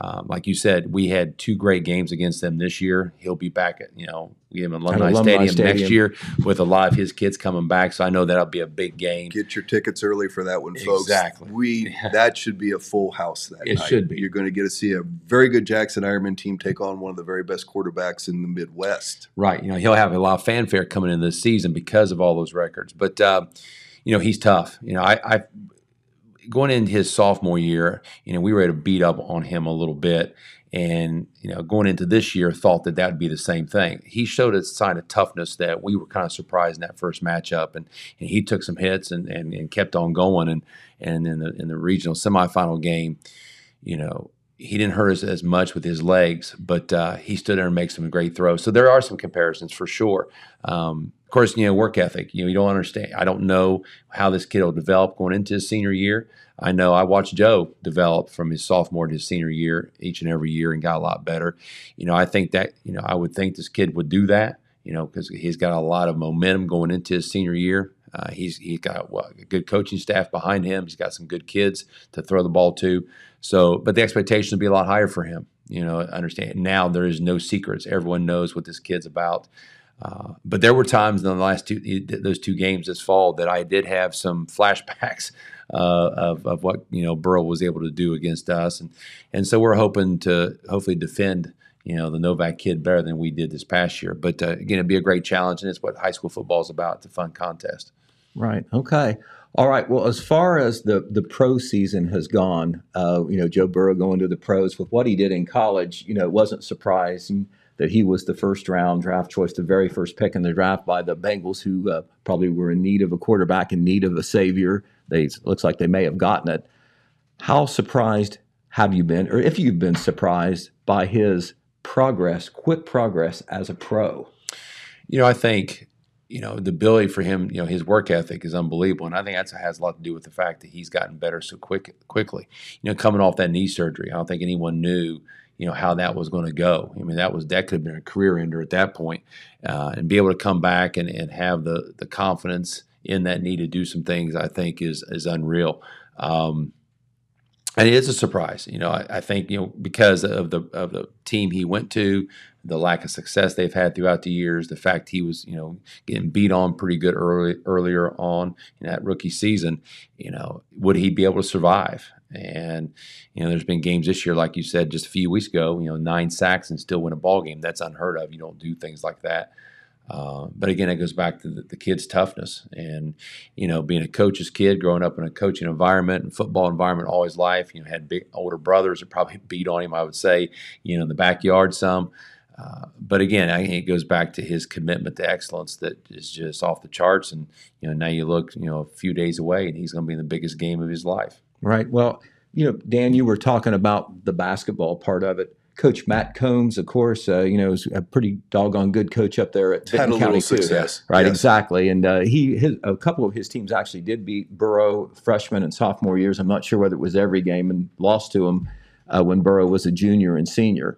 Um, like you said, we had two great games against them this year. He'll be back at you know we have Alumni, Alumni Stadium, next year with a lot of his kids coming back. So I know that'll be a big game. Get your tickets early for that one, folks. Exactly. We that should be a full house that It night. should be. You're going to get to see a very good Jackson Ironman team take on one of the very best quarterbacks in the Midwest. Right. You know, he'll have a lot of fanfare coming in this season because of all those records. But uh, you know, he's tough. You know, I, I going into his sophomore year, you know, we were able to beat up on him a little bit. And, you know, going into this year, thought that that would be the same thing. He showed a sign of toughness that we were kind of surprised in that first matchup. And, and he took some hits and, and, and kept on going. And, and in the, in the regional semifinal game, you know, he didn't hurt us as much with his legs, but uh, he stood there and made some great throws. So there are some comparisons for sure. Um, course, you know, work ethic. You know, you don't understand. I don't know how this kid will develop going into his senior year. I know I watched Joe develop from his sophomore to his senior year each and every year and got a lot better. You know, I think that you know I would think this kid would do that. You know, because he's got a lot of momentum going into his senior year. Uh, he's he's got well, a good coaching staff behind him. He's got some good kids to throw the ball to. So, but the expectations would be a lot higher for him. You know, understand now there is no secrets. Everyone knows what this kid's about. Uh, but there were times in the last two those two games this fall that I did have some flashbacks uh, of of what you know Burrow was able to do against us, and and so we're hoping to hopefully defend you know the Novak kid better than we did this past year. But uh, again, it'd be a great challenge, and it's what high school football is about. It's a fun contest. Right. Okay. All right. Well, as far as the the pro season has gone, uh, you know, Joe Burrow going to the pros with what he did in college, you know, it wasn't surprising that he was the first round draft choice, the very first pick in the draft by the Bengals, who uh, probably were in need of a quarterback, in need of a savior. They looks like they may have gotten it. How surprised have you been, or if you've been surprised by his progress, quick progress as a pro? You know, I think you know the ability for him. You know, his work ethic is unbelievable, and I think that has a lot to do with the fact that he's gotten better so quick quickly. You know, coming off that knee surgery, I don't think anyone knew you know how that was going to go. I mean, that was that could have been a career ender at that point, uh, and be able to come back and, and have the the confidence in that need to do some things. I think is is unreal. Um, and it is a surprise, you know. I, I think you know because of the of the team he went to, the lack of success they've had throughout the years, the fact he was, you know, getting beat on pretty good early earlier on in that rookie season, you know, would he be able to survive? And you know, there's been games this year, like you said, just a few weeks ago, you know, nine sacks and still win a ball game. That's unheard of. You don't do things like that. Uh, but again, it goes back to the, the kid's toughness and, you know, being a coach's kid, growing up in a coaching environment and football environment all his life, you know, had big older brothers that probably beat on him, I would say, you know, in the backyard some. Uh, but again, I it goes back to his commitment to excellence that is just off the charts. And, you know, now you look, you know, a few days away and he's going to be in the biggest game of his life. Right. Well, you know, Dan, you were talking about the basketball part of it. Coach Matt Combs, of course, uh, you know, is a pretty doggone good coach up there at Had a Vinton little County too. Right, Yes. exactly. And uh, he, his, a couple of his teams actually did beat Burrow freshman and sophomore years. I'm not sure whether it was every game, and lost to him uh, when Burrow was a junior and senior.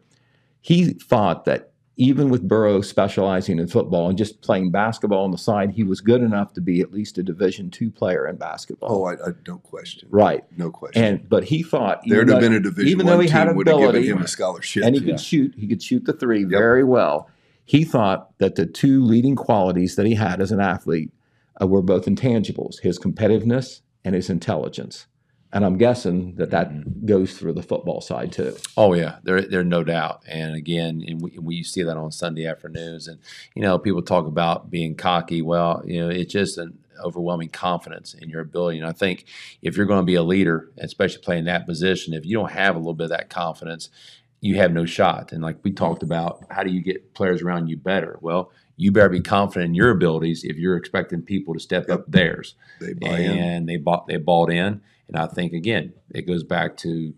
He thought that even with Burrow specializing in football and just playing basketball on the side, he was good enough to be at least a Division two player in basketball. Oh, I, I don't question. right. No question. And but he thought There'd have been a Division even though he had team would have given him a scholarship. and he could shoot. He could shoot the three very well. He thought that the two leading qualities that he had as an athlete uh, were both intangibles: his competitiveness and his intelligence. And I'm guessing that that Mm-hmm. goes through the football side too. Oh yeah, there there's no doubt. And again, and we, we see that on Sunday afternoons, and you know people talk about being cocky. Well, you know it's just an overwhelming confidence in your ability. And I think if you're going to be a leader, especially playing that position, if you don't have a little bit of that confidence, you have no shot. And like we talked about, how do you get players around you better? Well, you better be confident in your abilities if you're expecting people to step up theirs they buy in. and they bought they bought in. And I think again, it goes back to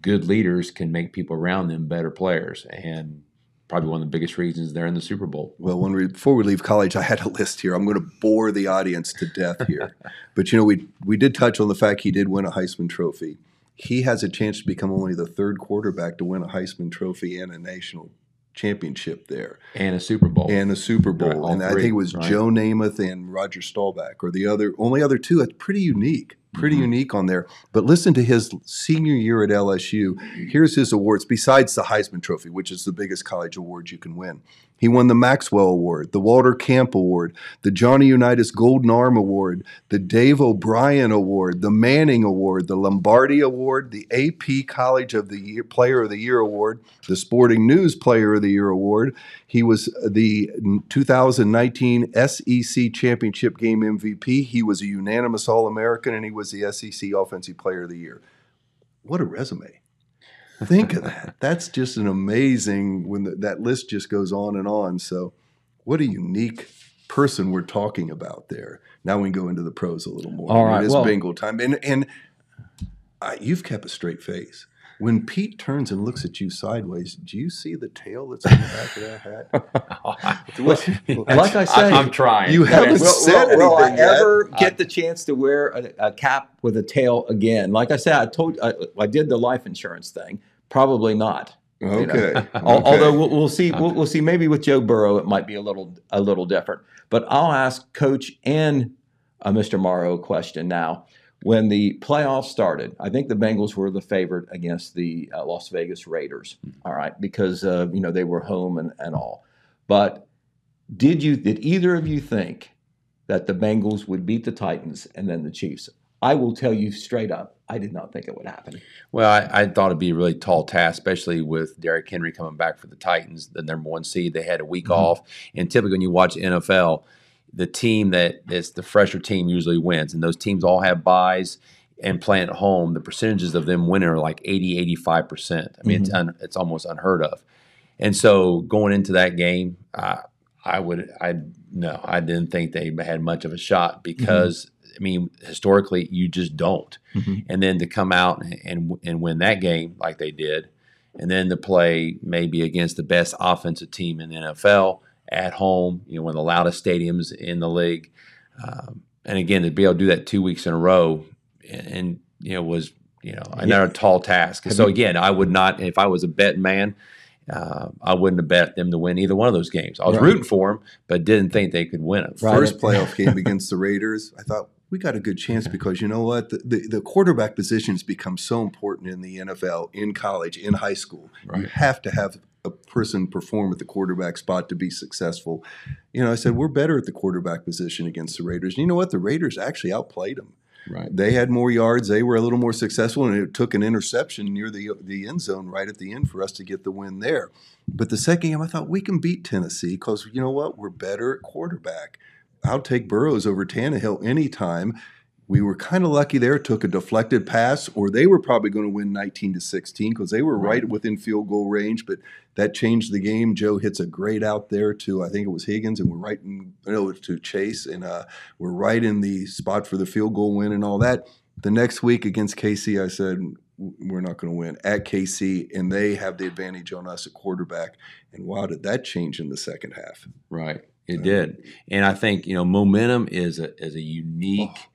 good leaders can make people around them better players, and probably one of the biggest reasons they're in the Super Bowl. Well, when we before we leave college, I had a list here. I'm going to bore the audience to death here, but you know we we did touch on the fact he did win a Heisman Trophy. He has a chance to become only the third quarterback to win a Heisman Trophy and a national championship there, And a Super Bowl. and a Super Bowl. Right, and I think it was right. Joe Namath and Roger Staubach, or the other only other two. That's pretty unique, pretty Mhm. unique on there. But listen to his senior year at LSU. Here's his awards besides the Heisman Trophy, which is the biggest college award you can win. He won the Maxwell Award, the Walter Camp Award, the Johnny Unitas Golden Arm Award, the Davey O'Brien Award, the Manning Award, the Lombardi Award, the AP College of the Year Player of the Year Award, the Sporting News Player of the Year Award. He was the 2019 SEC Championship Game MVP. He was a unanimous All American, and he was the SEC Offensive Player of the Year. What a resume! Think of that. That's just an amazing when the, that list just goes on and on. So, what a unique person we're talking about there. Now we can go into the pros a little more. All right, it is well- bingo time, and and uh, you've kept a straight face. When Pete turns and looks at you sideways, do you see the tail that's on the back of that hat? What- Like I say, I'm trying. You haven't will, said will, will I anything yet. ever get the chance to wear a, a cap with a tail again? Like I said, I told I, I did the life insurance thing. Probably not. you know. Okay. Okay. Although we'll, we'll see, we'll, we'll see. Maybe with Joe Burrow, it might be a little a little different. But I'll ask Coach and uh, Mr. Morrow a question now. When the playoffs started, I think the Bengals were the favorite against the uh, Las Vegas Raiders. All right, because uh, you know they were home and, and all. But did you did either of you think that the Bengals would beat the Titans and then the Chiefs? I will tell you straight up, I did not think it would happen. Well, I, I thought it'd be a really tall task, especially with Derrick Henry coming back for the Titans, the number one seed. They had a week Mhm. off, and typically when you watch NFL, the team that is the fresher team usually wins, and those teams all have buys and playing at home. The percentages of them winning are like 80, 85 percent. I mean, it's un, it's almost unheard of. And so going into that game, uh, I would I no, I didn't think they had much of a shot because I mean historically you just don't Mhm. and then to come out and, and and win that game like they did, and then to play maybe against the best offensive team in the NFL at home, you know, one of the loudest stadiums in the league, um, and again to be able to do that two weeks in a row, and, and you know was you know another tall task. Have so you- again, I would not if I was a bet man. Uh, I wouldn't have bet them to win either one of those games. I was Right. rooting for them, but didn't think they could win them. Right. First playoff game against the Raiders, I thought we got a good chance because you know what? The, the, the quarterback positions become so important in the NFL, in college, in high school. You have to have a person perform at the quarterback spot to be successful. You know, I said, we're better at the quarterback position against the Raiders. And you know what? The Raiders actually outplayed them. Right. They had more yards. They were a little more successful, and it took an interception near the the end zone right at the end for us to get the win there. But the second game, I thought we can beat Tennessee because you know what? We're better at quarterback. I'll take Burrows over Tannehill anytime. We were kind of lucky there. Took a deflected pass, or they were probably going to win 19 to 16 because they were right. Right. within field goal range. But that changed the game. Joe hits a great out there to I think it was Higgins, and we're right in no to Chase, and uh, we're right in the spot for the field goal win and all that. The next week against KC, I said we're not going to win at KC, and they have the advantage on us at quarterback. And wow, did that change in the second half? Right, it did. And I think you know momentum is a is a unique oh.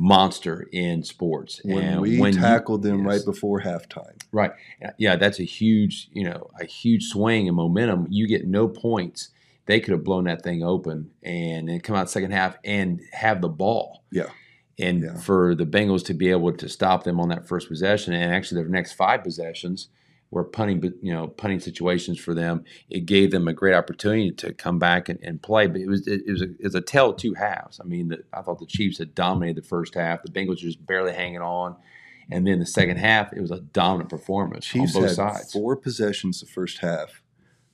Monster in sports. When and we when tackled you, them yes. right before halftime, right, yeah, that's a huge you know a huge swing in momentum. You get no points. They could have blown that thing open and then come out second half and have the ball. Yeah. And Yeah. for the Bengals to be able to stop them on that first possession, and actually their next five possessions were punting, you know, punting situations for them. It gave them a great opportunity to come back and, and play. But it was it, was a, it was a tell of two halves. I mean, the, I thought the Chiefs had dominated the first half. The Bengals were just barely hanging on, and then the second half, it was a dominant performance Chiefs on both had sides. four possessions the first half.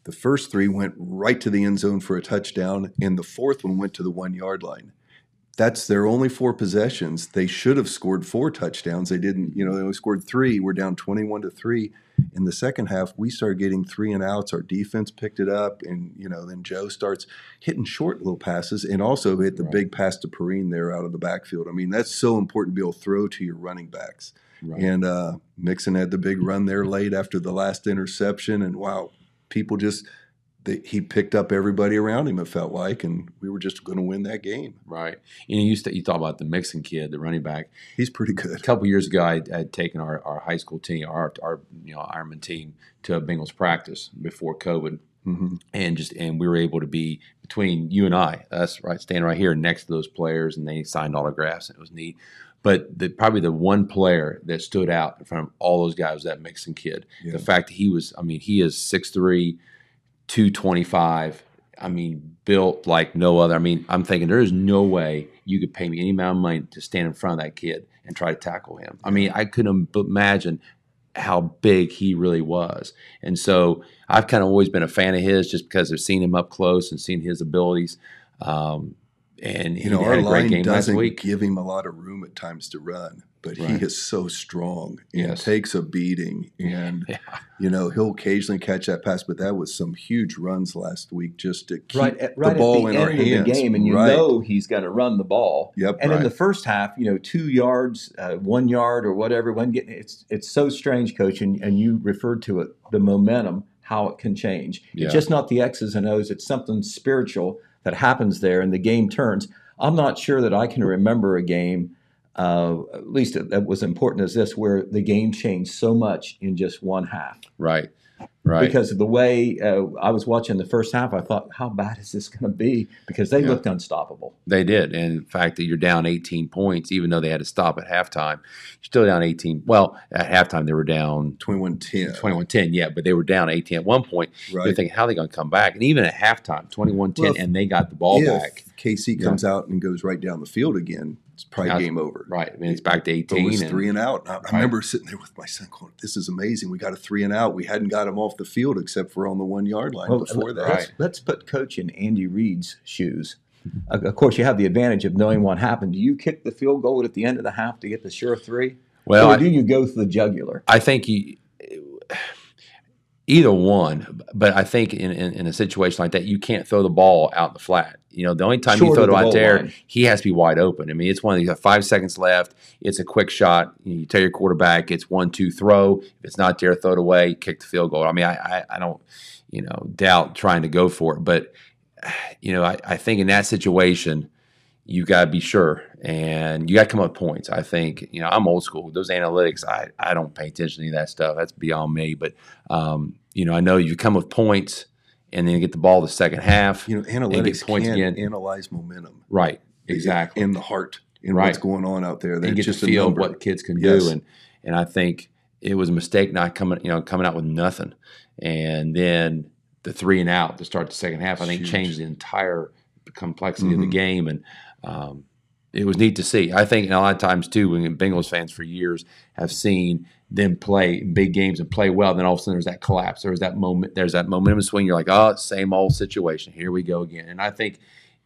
The first three went right to the end zone for a touchdown, and the fourth one went to the one yard line. That's their only four possessions. They should have scored four touchdowns. They didn't. You know, they only scored three. We're down twenty-one to three. In the second half, we started getting three and outs. Our defense picked it up, and you know, then Joe starts hitting short little passes, and also hit the Right. big pass to Perine there out of the backfield. I mean, that's so important to be able to throw to your running backs. Right. And uh, Mixon had the big run there late after the last interception, and wow, people just they, he picked up everybody around him. It felt like, and we were just going to win that game. Right. You know, you, st- you thought about the Mixon kid, the running back. He's pretty good. A couple years ago, I had taken our, our high school team, our, our you know Ironman team, to a Bengals practice before COVID, hmm and just and we were able to be between you and I, us right standing right here next to those players, and they signed autographs, and it was neat. But the, probably the one player that stood out in front of all those guys was that Mixon kid. Yeah. The fact that he was, I mean, he is 6'3", 225. I mean, built like no other. I mean, I'm thinking there is no way you could pay me any amount of money to stand in front of that kid and try to tackle him. I mean, I couldn't imagine how big he really was. And so I've kind of always been a fan of his just because I've seen him up close and seen his abilities. Um, and You know, our had a great line doesn't give him a lot of room at times to run, but Right. he is so strong and Yes. takes a beating. And Yeah. you know, he'll occasionally catch that pass, but that was some huge runs last week just to keep right, at, right the ball at the in end our of hands. the game, and you Right. know he's going to run the ball. Yep. And in the first half, you know, two yards, uh, one yard, or whatever, when getting it's it's so strange, coach, and, and you referred to it, the momentum, how it can change. Yeah. It's just not the X's and O's; it's something spiritual that happens there, and the game turns. I'm not sure that I can remember a game, uh, at least that that was important as this, where the game changed so much in just one half. Right. Right. Because of the way uh, I was watching the first half, I thought, how bad is this going to be? Because they Yeah. looked unstoppable. They did. And in fact, that you're down 18 points, even though they had to stop at halftime, you're still down 18. Well, at halftime, they were down 21 10. 21 10, yeah, but they were down 18 at one point. Right. You're thinking, how are they going to come back? And even at halftime, 21 10, Well, and they got the ball if back. KC Yeah. comes out and goes right down the field again, it's probably Now- game over. Right. I mean, it's back to But 18. it was and- three and out. I, I remember sitting there with my son going, "This is amazing. We got a three and out. We hadn't got him off the field except for on the one yard line Well, before that." Let's, let's put Coach in Andy Reid's shoes. Of course, you have the advantage of knowing what happened. Do you kick the field goal at the end of the half to get the sure three? well, or I- do you go for the jugular? I think you, either one, but I think in, in, in a situation like that, you can't throw the ball out in the flat. You know, the only time you throw it the out there, line. he has to be wide open. I mean, it's one of you have five seconds left. It's a quick shot. You tell your quarterback it's one, two, throw. If it's not there, throw it away, kick the field goal. I mean, I, I, I don't, you know, doubt trying to go for it, but you know, I, I think in that situation, you got to be sure and you got to come up with points. I think, you know, I'm old school. Those analytics, I, I don't pay attention to that stuff. That's beyond me. But, um, you know, I know you come up with points and then get the ball the second half. You know, analytics points can't again. analyze momentum. Right. Exactly. In the heart, in Right. what's going on out there. And get just to feel what kids can Yes. do. And, and I think it was a mistake not coming, you know, coming out with nothing. And then the three and out to start the second half, I think Huge. changed the entire complexity of the Mhm. game. And um, it was neat to see. I think a lot of times too, when Bengals fans for years have seen them play big games and play well, then all of a sudden there's that collapse. There's that moment. There's that momentum swing. You're like, oh, same old situation. Here we go again. And I think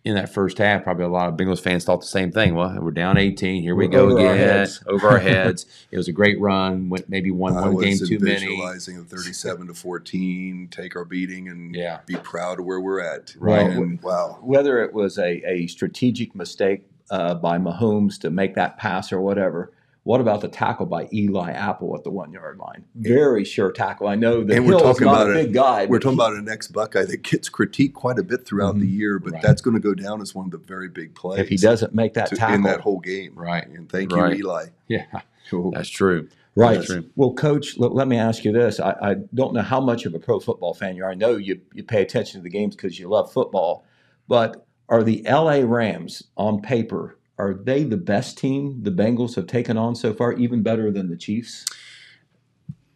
in that first half, probably a lot of Bengals fans thought the same thing. Well, we're down 18. Here we We're go over our again. heads. over our heads. It was a great run. Went maybe one I one game too many. visualizing a 37 to 14, take our beating and Yeah. be proud of where we're at. Right. And wow. Whether it was a, a strategic mistake uh, by Mahomes to make that pass or whatever, What about the tackle by Eli Apple at the one yard line? Very sure tackle. I know that And we're Hill talking not about a big guy. We're talking he- about an ex Buckeye that gets critiqued quite a bit throughout the Mhm. year, but Right. that's going to go down as one of the very big plays. if he doesn't make that to- tackle, in that whole game, Right. And thank Right. you, Eli. Yeah, Cool. that's true. Right. That's true. Well, Coach, let, let me ask you this. I, I don't know how much of a pro football fan you are. I know you, you pay attention to the games because you love football, but are the LA Rams on paper, are they the best team the Bengals have taken on so far, even better than the Chiefs?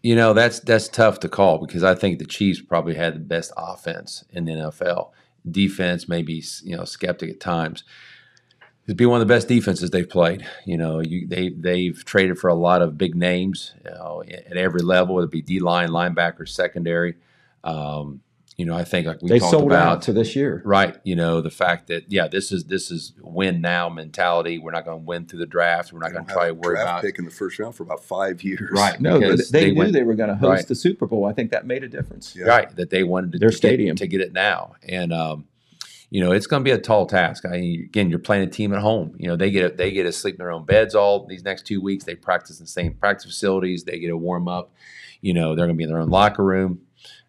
You know, that's that's tough to call because I think the Chiefs probably had the best offense in the NFL. Defense, maybe you know, skeptic at times. It'd be one of the best defenses they've played. You know, you, they they've traded for a lot of big names you know, at every level, whether it be D line, linebacker, secondary. Um, you know, I think like we they talked sold about out to this year. Right. You know, the fact that yeah, this is this is win now mentality. We're not going to win through the draft. We're not going to try to have a worry draft about pick in the first round for about five years. Right. No, but because they, they knew went- they were going to host Right. the Super Bowl. I think that made a difference. Yeah. right that they wanted to, Their to stadium. get, to get it now, and um, you know it's going to be a tall task. I again, you're playing a team at home. You know they get they get to sleep in their own beds all these next two weeks. They practice in the same practice facilities. They get to warm up. You know they're going to be in their own locker room.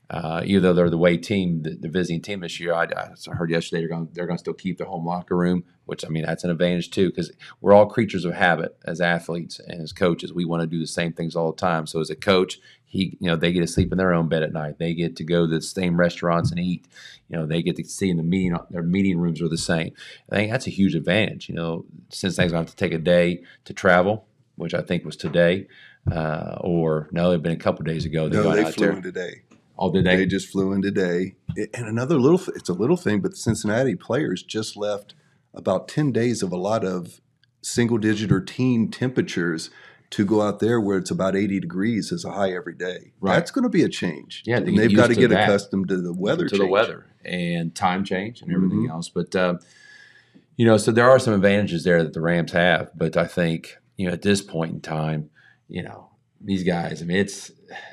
Uh, even though they're the way team, the, the visiting team this year, I, I heard yesterday they're going they're going to still keep their home locker room, which I mean that's an advantage too because we're all creatures of habit as athletes and as coaches. We want to do the same things all the time. So as a coach, he you know they get to sleep in their own bed at night. They get to go to the same restaurants and eat. You know they get to see in the meeting their meeting rooms are the same. I think that's a huge advantage. You know Cincinnati's going to have to take a day to travel, which I think was today. Uh, or no, it'd been a couple days ago. They No, they flew there. in today. Oh, did They they? just flew in today. And another little, it's a little thing, but the Cincinnati players just left about 10 days of a lot of single digit or teen temperatures to go out there where it's about 80 degrees as a high every day. Right. That's going to be a change. Yeah, to and they've got to to get that. accustomed to the weather to the weather and time change and everything Mhm. else. But uh, you know, so there are some advantages there that the Rams have. But I think you know at this point in time, you know these guys. I mean, it's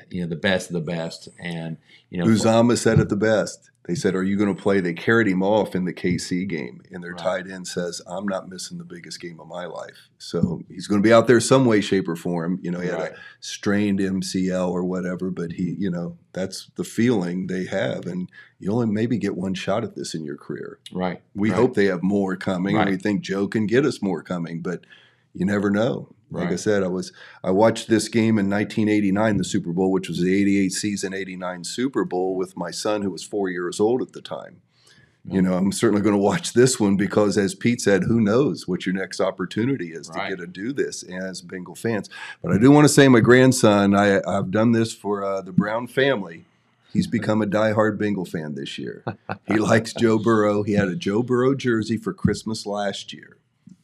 you know the best of the best, and you know Uzomah said it the best. They said, Are you going to play? They carried him off in the KC game, and their Right. tight end says, I'm not missing the biggest game of my life. So he's going to be out there some way, shape, or form. You know, he had a strained MCL or whatever, but he, you know, that's the feeling they have. And you only maybe get one shot at this in your career. right. We right. hope they have more coming, and we Right. think Joe can get us more coming, but you never know. Like I said, I was I watched this game in 1989, the Super Bowl, which was the 88 season, 89 Super Bowl, with my son who was four years old at the time. You know, I'm certainly going to watch this one because, as Pete said, who knows what your next opportunity is Right. to get to do this as Bengal fans. But I do want to say, my grandson, I, I've done this for uh, the Brown family. He's become a diehard Bengal fan this year. He likes Joe Burrow. He had a Joe Burrow jersey for Christmas last year.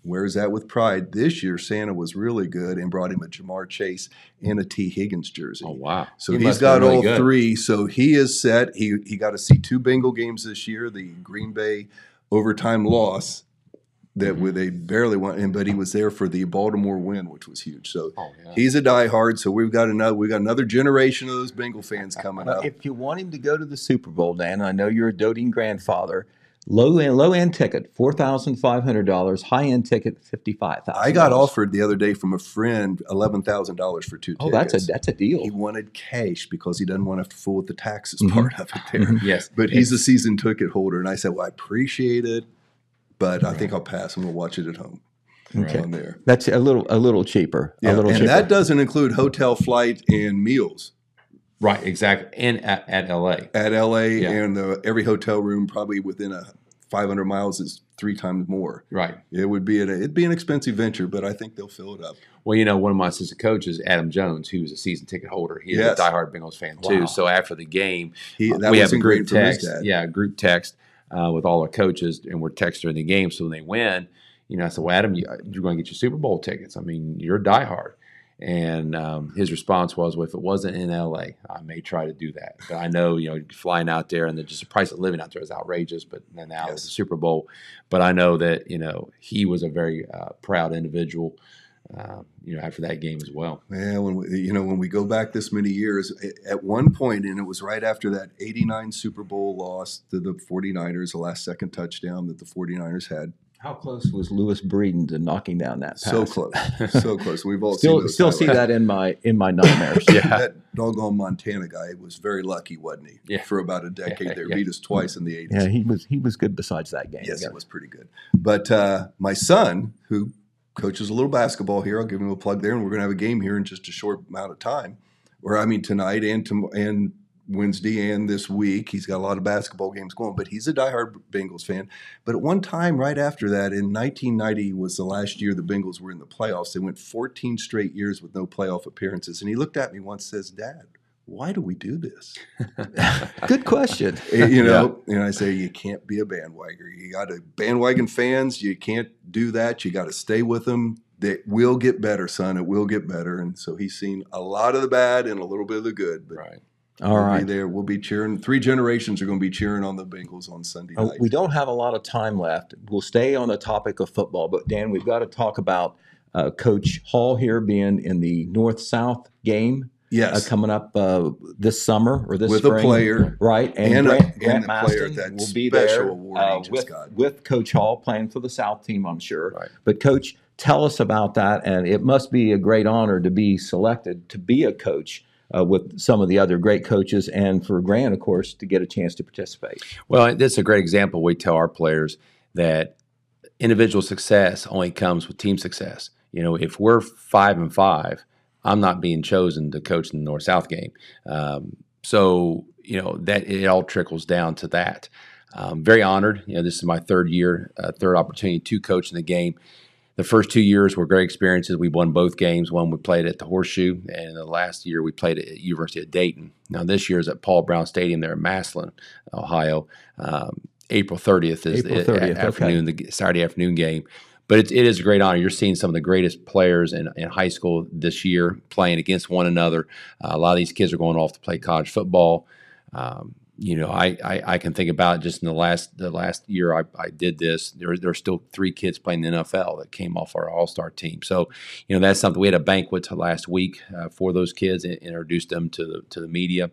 Wears that with pride. This year, Santa was really good and brought him a Ja'Marr Chase and a Tee Higgins jersey. Oh wow. So He he's must got really all good. three. So he is set. He he got to see two Bengal games this year. The Green Bay overtime loss that Mhm. where they barely won, and but he was there for the Baltimore win, which was huge. So Oh yeah. he's a diehard. So we've got another we got another generation of those Bengal fans coming Well, up. if you want him to go to the Super Bowl, Dan, I know you're a doting grandfather. Low end, low end ticket, four thousand five hundred dollars. High end ticket, fifty five thousand. I got offered the other day from a friend eleven thousand dollars for two Oh, tickets. Oh, that's a that's a deal. he wanted cash because he doesn't want to have to fool with the taxes Mhm. part of it there. yes. But he's a season ticket holder, and I said, "Well, I appreciate it, but I think I'll pass and we'll watch it at home Okay. on there." That's a little a little cheaper. Yeah, a little and cheaper. that doesn't include hotel, flight, and meals right. Exactly. And at, at LA. at LA, Yeah. and the, every hotel room probably within a 500 miles is three times more. Right. It would be an, it'd be an expensive venture, but I think they'll fill it up. Well, you know, one of my assistant coaches, Adam Jones, who was a season ticket holder, he is Yes. a diehard Bengals fan too. So after the game, He uh, that we have a group text. Yeah, group text uh, with all our coaches, and we're texting during the game. So when they win, you know, I said, "Well, Adam, you, you're going to get your Super Bowl tickets. I mean, you're a diehard." And um, his response was, "Well, if it wasn't in LA, I may try to do that. But I know, you know, flying out there and the just the price of living out there is outrageous. But then now Yes. it's the Super Bowl. But I know that you know he was a very uh, proud individual. Uh, you know, after that game as well. Yeah, when we, you know when we go back this many years, at one point, and it was right after that 89 Super Bowl loss to the 49ers, the last second touchdown that the 49ers had How close was Louis Breeden to knocking down that pass? So close, so close. We've all Still, seen those still see that in my in my nightmares. Yeah. That doggone Montana guy was very lucky, wasn't he? Yeah. For about a decade Yeah, there, yeah. beat us twice in the eighties. Yeah, he was he was good besides that game. Yes, it was pretty good. But uh, my son, who coaches a little basketball here, I'll give him a plug there, and we're going to have a game here in just a short amount of time. Or I mean, tonight and tom- and Wednesday and this week, he's got a lot of basketball games going. But he's a diehard Bengals fan. But at one time, right after that, in 1990 was the last year the Bengals were in the playoffs. They went 14 straight years with no playoff appearances. And he looked at me once, and says, "Dad." Why do we do this? Good question. you know and i say you can't be a bandwagoner you got to bandwagon fans you can't do that you got to stay with them they will get better son it will get better and so he's seen a lot of the bad and a little bit of the good but Right. All we'll right. be there we'll be cheering three generations are going to be cheering on the bengals on sunday Uh, night we don't have a lot of time left. We'll stay on the topic of football, but Dan, we've got to talk about uh, Coach Hall here being in the North South game uh, yes coming up uh, this summer or this With a player. right? And a- Grant, and Grant the player that will be there uh, with, with Coach Hall playing for the South team, I'm sure. Right. But Coach, tell us about that, and it must be a great honor to be selected to be a coach. Uh, with some of the other great coaches, and for Grant, of course, to get a chance to participate. Well, that's a great example. We tell our players that individual success only comes with team success. You know, if we're five and five, I'm not being chosen to coach in the North South game. Um, so, you know, that it all trickles down to that. Um, very honored. You know, this is my third year, uh, third opportunity to coach in the game. The first two years were great experiences. We won both games. One we played at the Horseshoe, and the last year we played at University of Dayton. Now this year is at Paul Brown Stadium there in Massillon, Ohio. Um, April 30th is April the 30th, okay. afternoon, the Saturday afternoon game. But it, it is a great honor. You're seeing some of the greatest players in, in high school this year playing against one another. Uh, a lot of these kids are going off to play college football. Um, you know, I, I, I can think about just in the last the last year I, I did this. There are still three kids playing the NFL that came off our All Star team. So, you know, that's something we had a banquet last week uh, for those kids and introduced them to the to the media.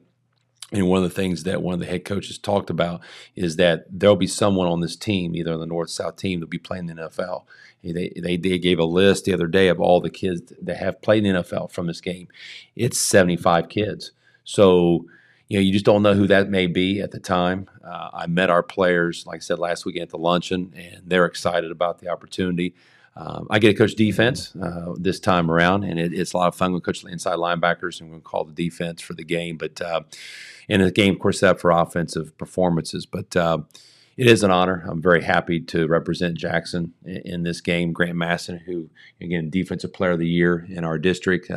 And one of the things that one of the head coaches talked about is that there'll be someone on this team, either on the North South team, that'll be playing in the NFL. They, they, they gave a list the other day of all the kids that have played the NFL from this game. It's 75 kids. So, you know, you just don't know who that may be at the time. Uh, I met our players, like I said last weekend at the luncheon, and they're excited about the opportunity. Um, I get to coach defense uh, this time around, and it, it's a lot of fun. We coach the inside linebackers, and to call the defense for the game. But uh, and the game, of course, that for offensive performances. But uh, it is an honor. I'm very happy to represent Jackson in, in this game. Grant Masson, who again, defensive player of the year in our district.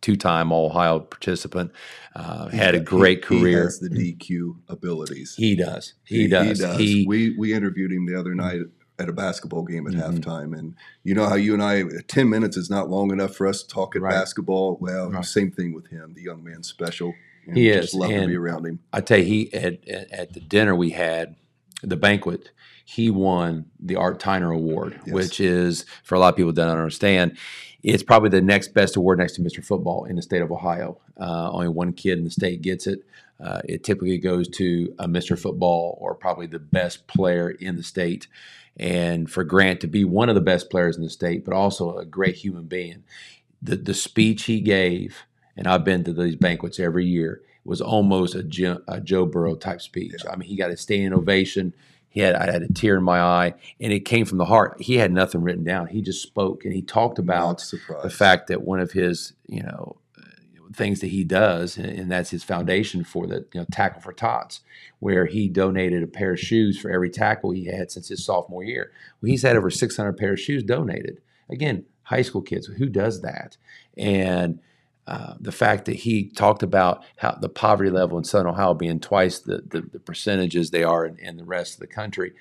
Two-time All-Ohio participant, uh, had a great He career. has the DQ abilities. He does. He, does. He does. He- we we interviewed him the other night at a basketball game at Mhm. halftime, and you know how you and I ten minutes is not long enough for us talking Right. basketball. Well, Right. same thing with him. The young man's special. And He just is, love to and- be around him. I tell you, he at, at at the dinner we had, the banquet, he won the Art Tyner Award, Yes. which is for a lot of people that don't understand, it's probably the next best award next to Mr. Football in the state of Ohio. Uh, only one kid in the state gets it. Uh, it typically goes to a Mr. Football or probably the best player in the state. And for Grant to be one of the best players in the state, but also a great human being, the the speech he gave, and I've been to these banquets every year, was almost a Joe, a Joe Burrow type speech. I mean, he got a standing ovation. He had I had a tear in my eye, and it came from the heart. He had nothing written down. He just spoke, and he talked about the fact that one of his, you know, things that he does, and, and that's his foundation for the you know, tackle for tots, where he donated a pair of shoes for every tackle he had since his sophomore year. Well, he's had over 600 pair of shoes donated. Again, high school kids, who does that? And uh, the fact that he talked about how the poverty level in Southern Ohio being twice the, the, the percentages they are in, in the rest of the country,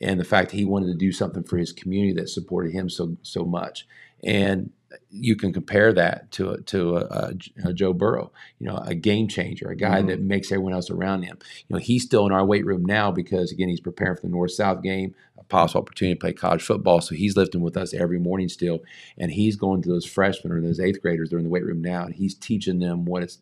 and the fact that he wanted to do something for his community that supported him so so much, and you can compare that to a, to a, a, a Joe Burrow, you know, a game changer, a guy Mhm. that makes everyone else around him. You know, he's still in our weight room now because again he's preparing for the North South game, a possible opportunity to play college football. So he's lifting with us every morning still, and he's going to those freshmen or those eighth graders. They're in the weight room now, and he's teaching them what it's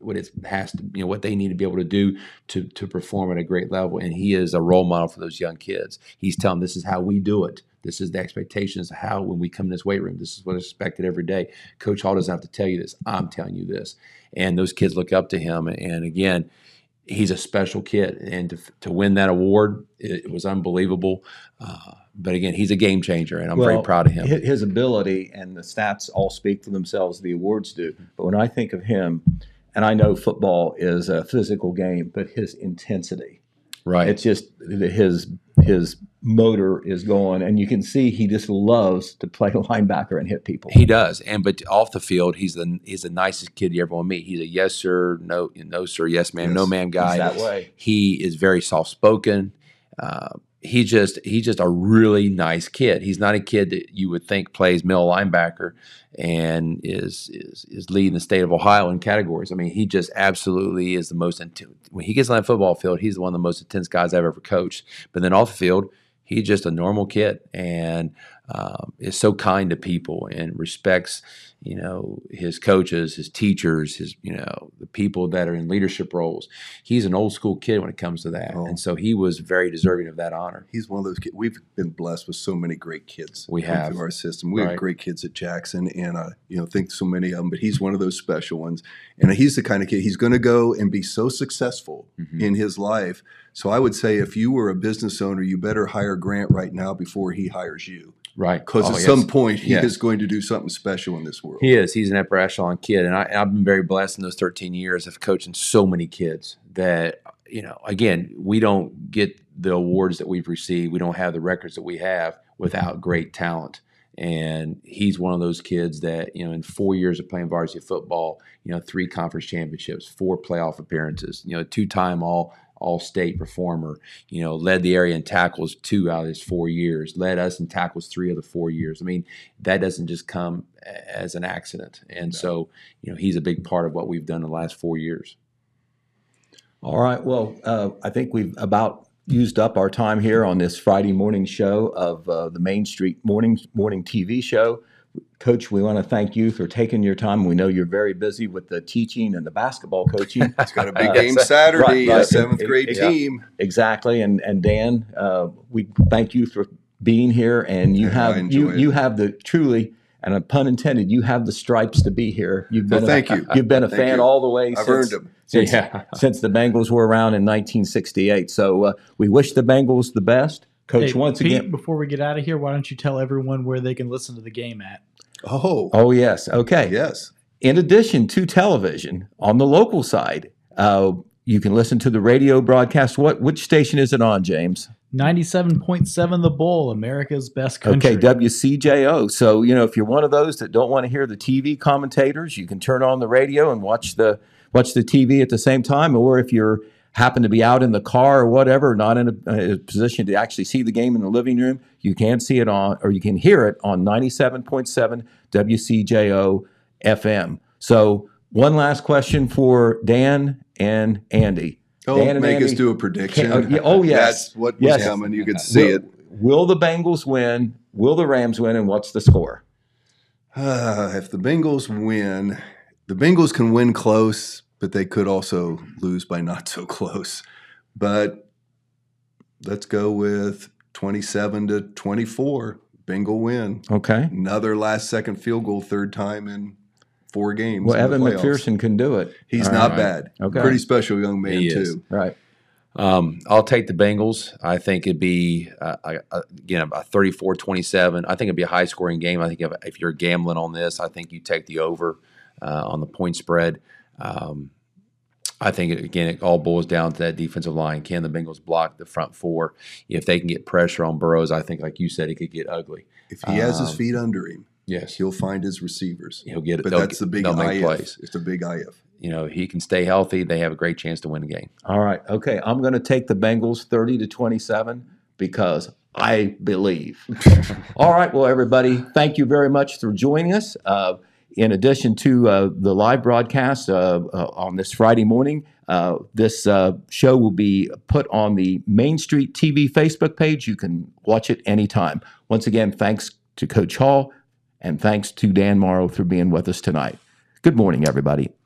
what it has to you know what they need to be able to do to to perform at a great level. And he is a role model for those young kids. He's telling them this is how we do it. This is the expectations of how when we come in this weight room. This is what is expected every day. Coach Hall doesn't have to tell you this. I'm telling you this. And those kids look up to him. And again, he's a special kid, and to, to win that award, it, it was unbelievable. Uh, but again, he's a game changer, and I'm very proud of him. His ability and the stats all speak for themselves. The awards do. But when I think of him, and I know football is a physical game, but his intensity, right. it's just his his motor is going, and you can see he just loves to play linebacker and hit people. He does, and but off the field, he's the he's the nicest kid you ever want to meet. He's a yes sir, no no sir, yes ma'am, no Yes, ma'am He's guy. that way. He is very soft spoken. Uh, he just he's just a really nice kid. He's not a kid that you would think plays middle linebacker and is is is leading the state of Ohio in categories. I mean, he just absolutely is the most intense. When he gets on the football field, he's one of the most intense guys I've ever coached. But then off the field, he's just a normal kid and um, is so kind to people and respects you know his coaches his teachers his you know the people that are in leadership roles he's an old school kid when it comes to that Oh. and so he was very deserving of that honor He's one of those kids. We've been blessed with so many great kids. We have. through our system. We Right. have great kids at Jackson, and uh, you know, think so many of them. But he's one of those special ones, and he's the kind of kid. He's going to go and be so successful Mhm. in his life. So I would say, if you were a business owner, you better hire Grant right now before he hires you, right because Oh, at yes. some point he Yes. is going to do something special in this world. He is. He's an upper echelon kid, and I, I've been very blessed in those 13 years of coaching so many kids that you know. Again, we don't get the awards that we've received. We don't have the records that we have without great talent. And he's one of those kids that you know, in four years of playing varsity football, you know, three conference championships, four playoff appearances, you know, two-time all all-state performer. You know, led the area in tackles two out of his four years, led us in tackles three of the four years. I mean, that doesn't just come as an accident. And so, you know, he's a big part of what we've done in the last four years. All right. Well, uh, I think we've about used up our time here on this Friday morning show of uh, the Main Street Morning Morning TV show. Coach, we want to thank you for taking your time. We know you're very busy with the teaching and the basketball coaching. it's got a big Uh, game Saturday, right. a seventh grade Yeah. team. exactly. And and Dan, uh, we thank you for being here. And you Yeah, I have you it. you have the truly. And a pun intended, you have the stripes to be here. You've been Well, thank a, you. You've been a Thank fan you. all the way. I've since, earned them. since, Yeah. since the Bengals were around in 1968. So uh, we wish the Bengals the best. Coach, Hey, once Pete, again. before we get out of here, why don't you tell everyone where they can listen to the game at? Oh, Oh, yes. Okay. yes. In addition to television, on the local side, uh, you can listen to the radio broadcast. What Which station is it on, James? 97.7 The Bull, America's best country. Okay, WCJO. So, you know, if you're one of those that don't want to hear the TV commentators, you can turn on the radio and watch the watch the TV at the same time. Or if you're happen to be out in the car or whatever, not in a, a position to actually see the game in the living room, you can see it on or you can hear it on 97.7 WCJO FM. So, one last question for Dan and Andy. Oh, Dan and make us do a prediction. Can- oh, oh, yes. That's what was Yes. coming. You could see will, it. Will the Bengals win? Will the Rams win? And what's the score? Uh, if the Bengals win, the Bengals can win close, but they could also lose by not so close. But let's go with 27 to 24. Bengal win. Okay. Another last second field goal, third time in four games. Well, Evan. McPherson can do it. He's All not right. bad. Okay. Pretty special young man, He is. too. Right. Um, I'll take the Bengals. I think it'd be, uh, a, a, again, a 34 27. I think it'd be a high scoring game. I think if, if you're gambling on this, I think you take the over uh, on the point spread. Um, I think, again, it all boils down to that defensive line. Can the Bengals block the front four? If they can get pressure on Burrows, I think, like you said, it could get ugly. If he has his Um, feet under him, Yes. he'll find his receivers. He'll get it. But that's the big if. plays. It's the big if. You know, he can stay healthy. They have a great chance to win the game. All right. Okay. I'm going to take the Bengals 30 to 27 because I believe. All right. Well, everybody, thank you very much for joining us. Uh, in addition to uh, the live broadcast uh, uh, on this Friday morning, uh, this uh, show will be put on the Main Street TV Facebook page. You can watch it anytime. Once again, thanks to Coach Hall and thanks to Dan Morrow for being with us tonight. Good morning, everybody.